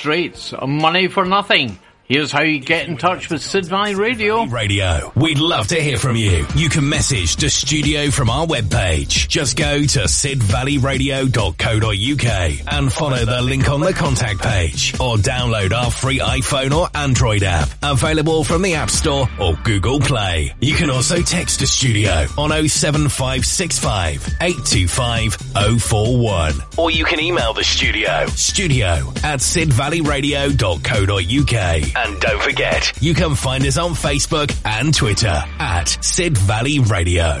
Speaker 2: Dire Straits, money for nothing. Here's how you get in touch with Sid Valley Radio.
Speaker 11: Radio. We'd love to hear from you. You can message the studio from our webpage. Just go to sidvalleyradio.co.uk and follow the link on the contact page or download our free iPhone or Android app available from the App Store or Google Play. You can also text the studio on 07565 825 041 or you can email the studio studio at sidvalleyradio.co.uk and don't forget you can find us on Facebook and Twitter at Sid Valley Radio.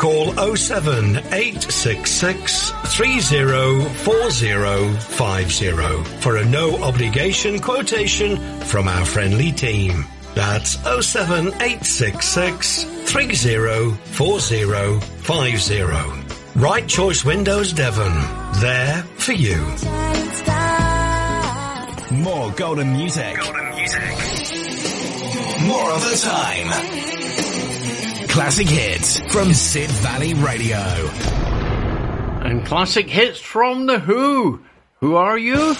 Speaker 12: Call 07 866 304050 for a no obligation quotation from our friendly team. That's 07 866 304050. Right Choice Windows Devon. There for you.
Speaker 11: More golden music. Golden music. More of the time. Classic hits from Sid Valley Radio.
Speaker 2: And classic hits from The Who. Who are you?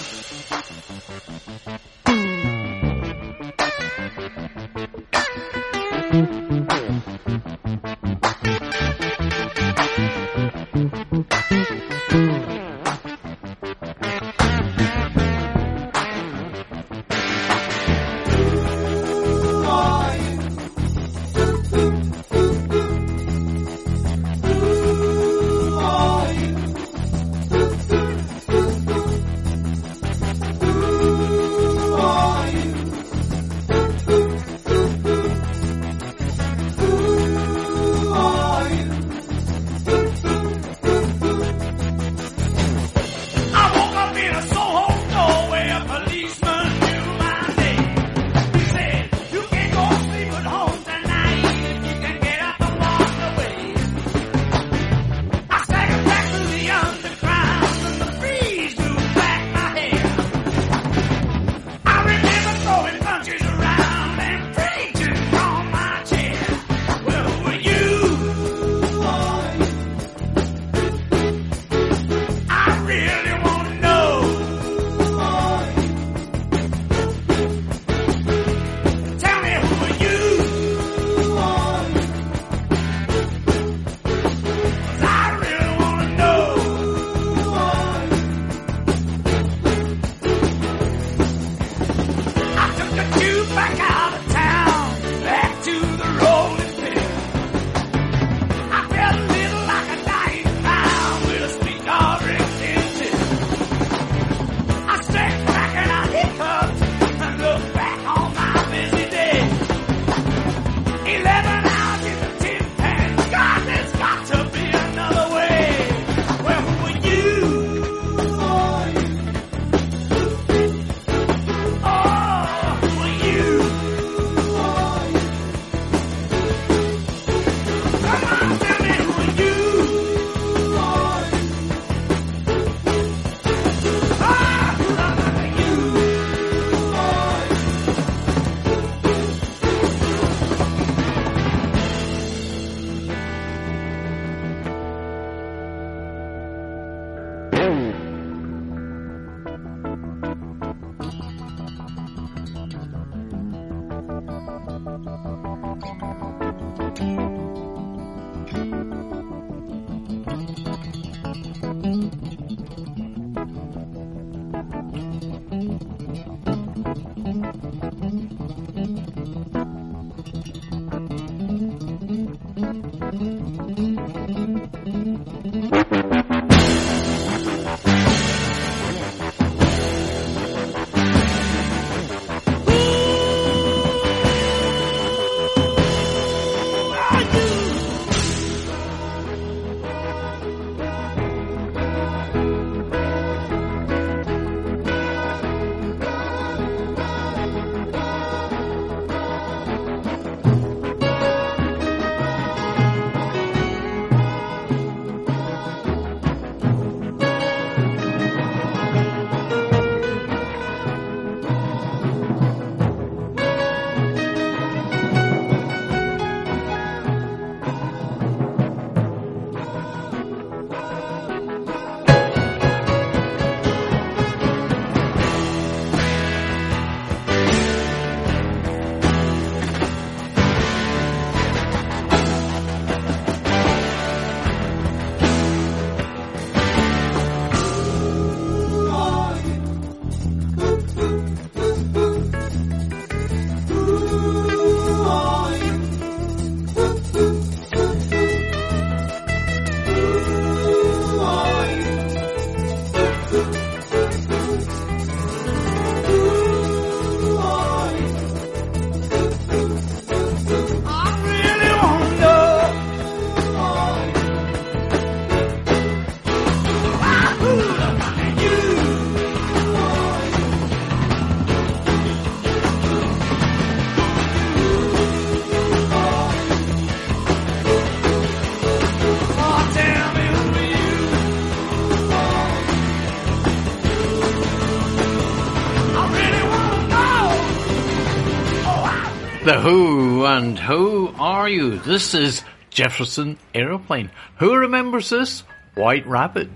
Speaker 2: and how are you? This is Jefferson Airplane. Who remembers this? White Rabbit.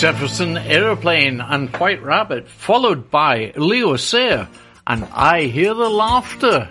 Speaker 2: Jefferson Airplane and White Rabbit, followed by Leo Sayer and I Hear the Laughter.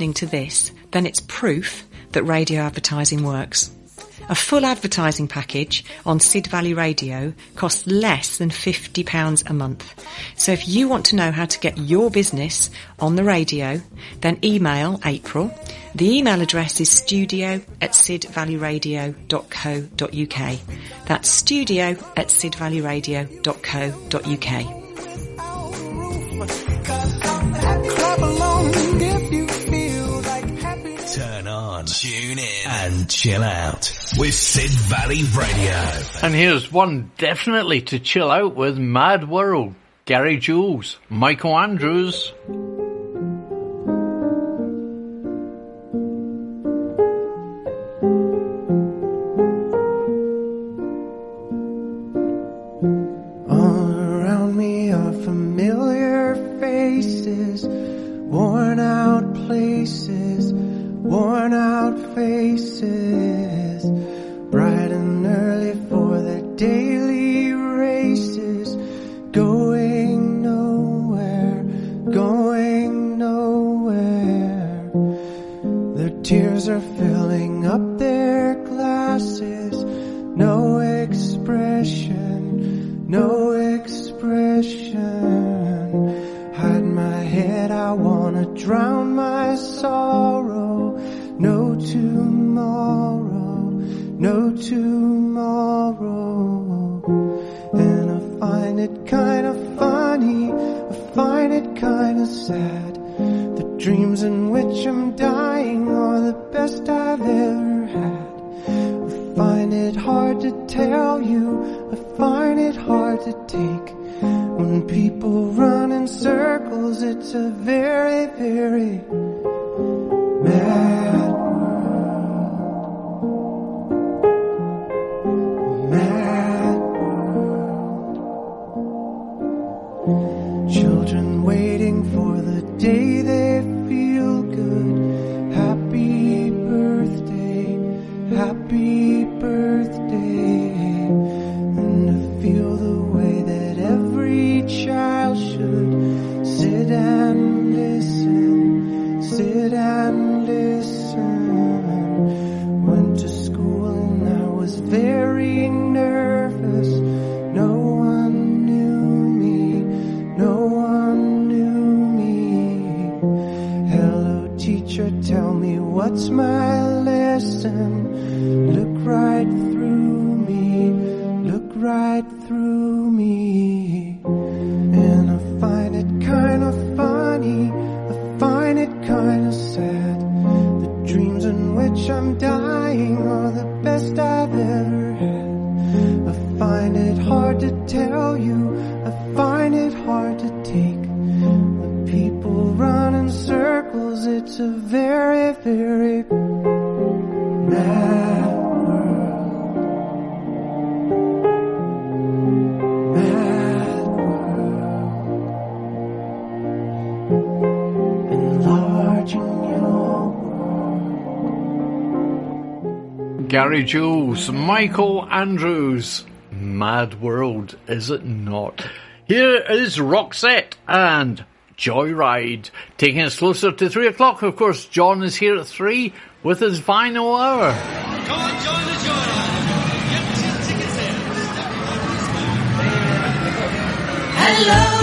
Speaker 4: listening to
Speaker 22: this, then it's proof that radio advertising works. A full advertising package on Sid Valley Radio costs less than £50 a month. So if you want to know how to get your business on the radio, then email April. The email address is studio at sidvalleyradio.co.uk. That's studio at sidvalleyradio.co.uk.
Speaker 11: Tune in and chill out with Sid Valley Radio.
Speaker 22: And here's one definitely to chill out with Mad World, Gary Jules, Michael Andrews. Jules, Michael Andrews. Mad world, is it not? Here is Roxette and Joyride, taking us closer to three o'clock. Of course, John is here at three with his final hour.
Speaker 9: Come on, John, the Joyride. Hello.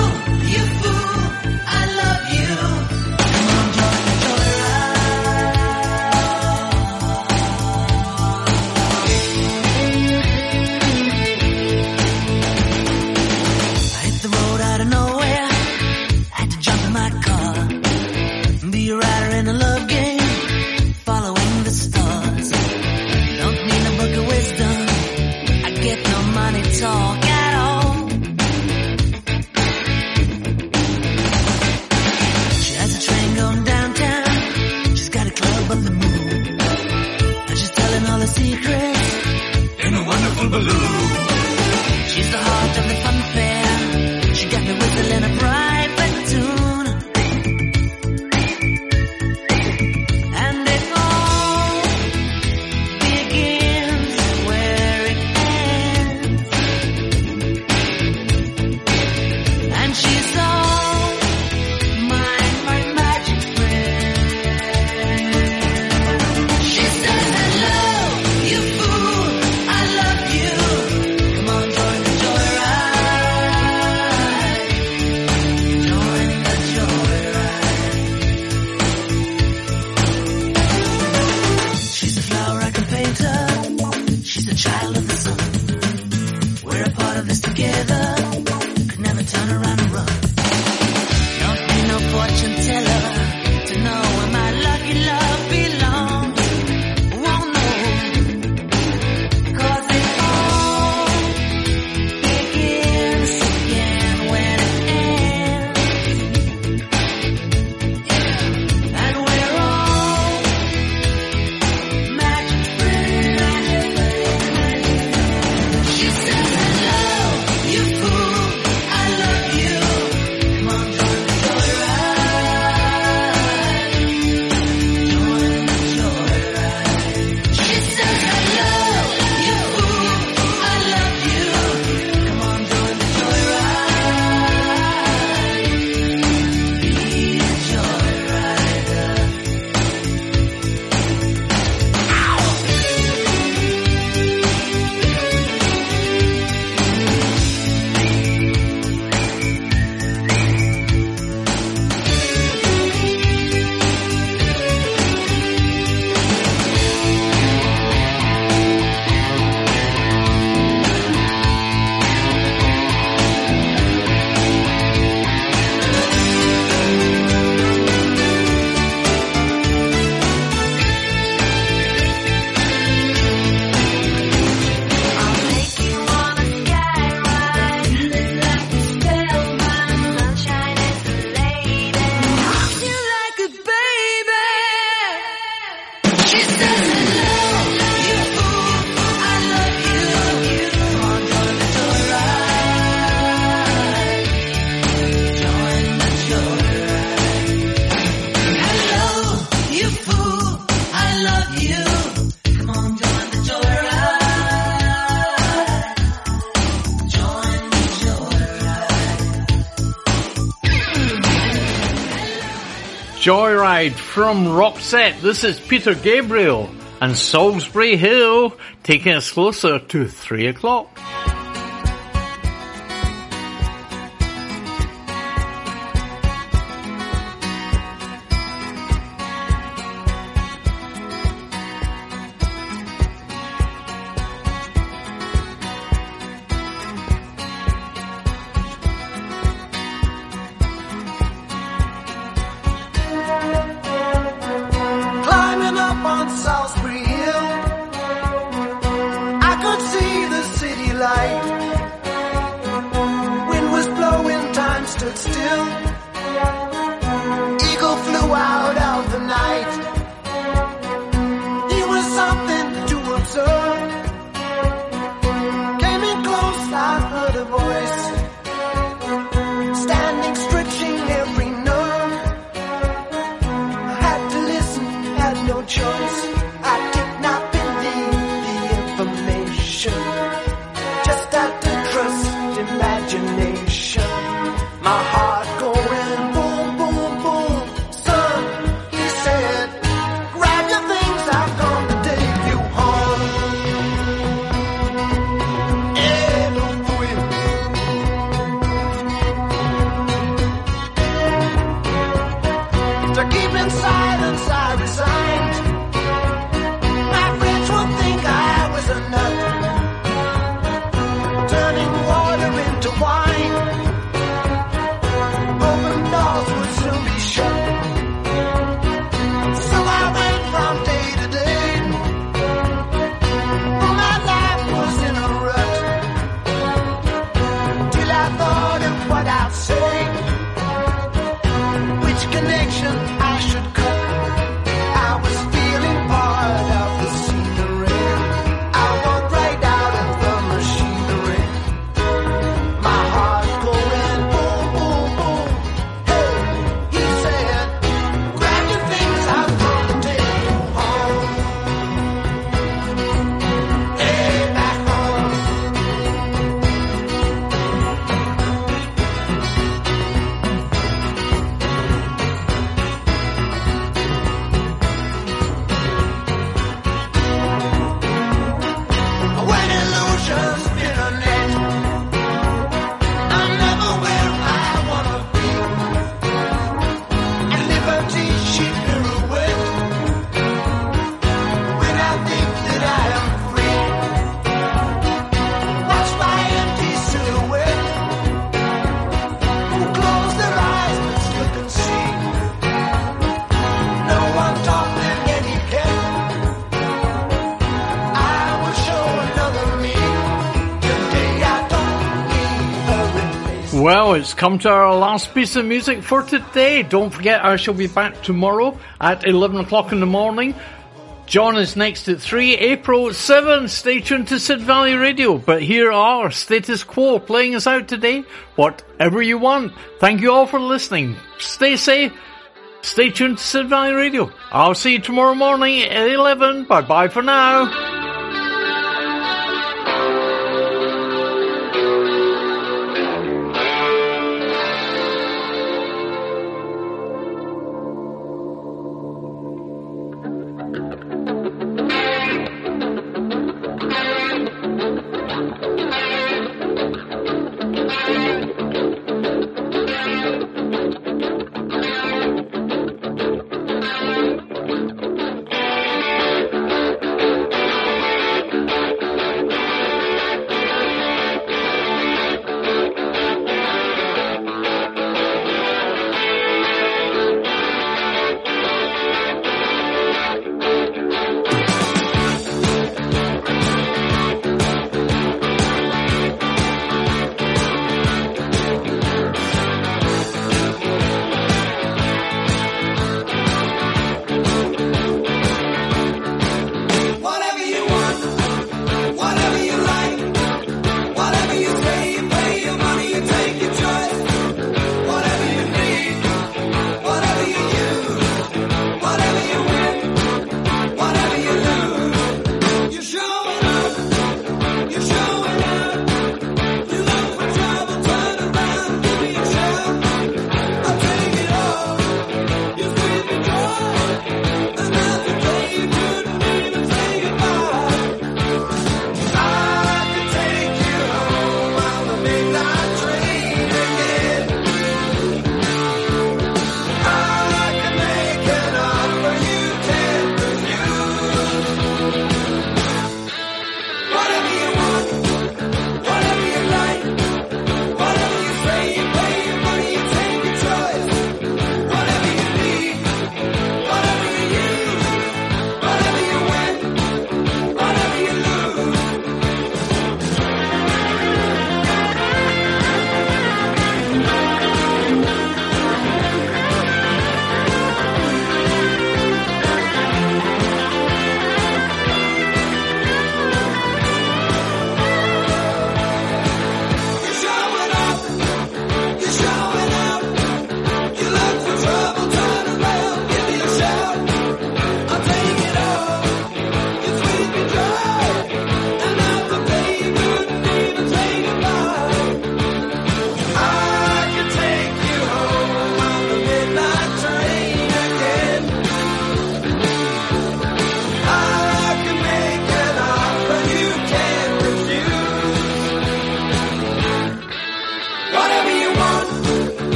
Speaker 4: Joyride from Roxette. This is Peter Gabriel and Solsbury Hill taking us closer to three o'clock. it's come to our last piece of music for today. Don't forget, I shall be back tomorrow at 11 o'clock in the morning. John is next at 3, April 7. Stay tuned to Sid Valley Radio. But here are Status Quo playing us out today. Whatever you want. Thank you all for listening. Stay safe. Stay tuned to Sid Valley Radio. I'll see you tomorrow morning at 11. Bye bye for now.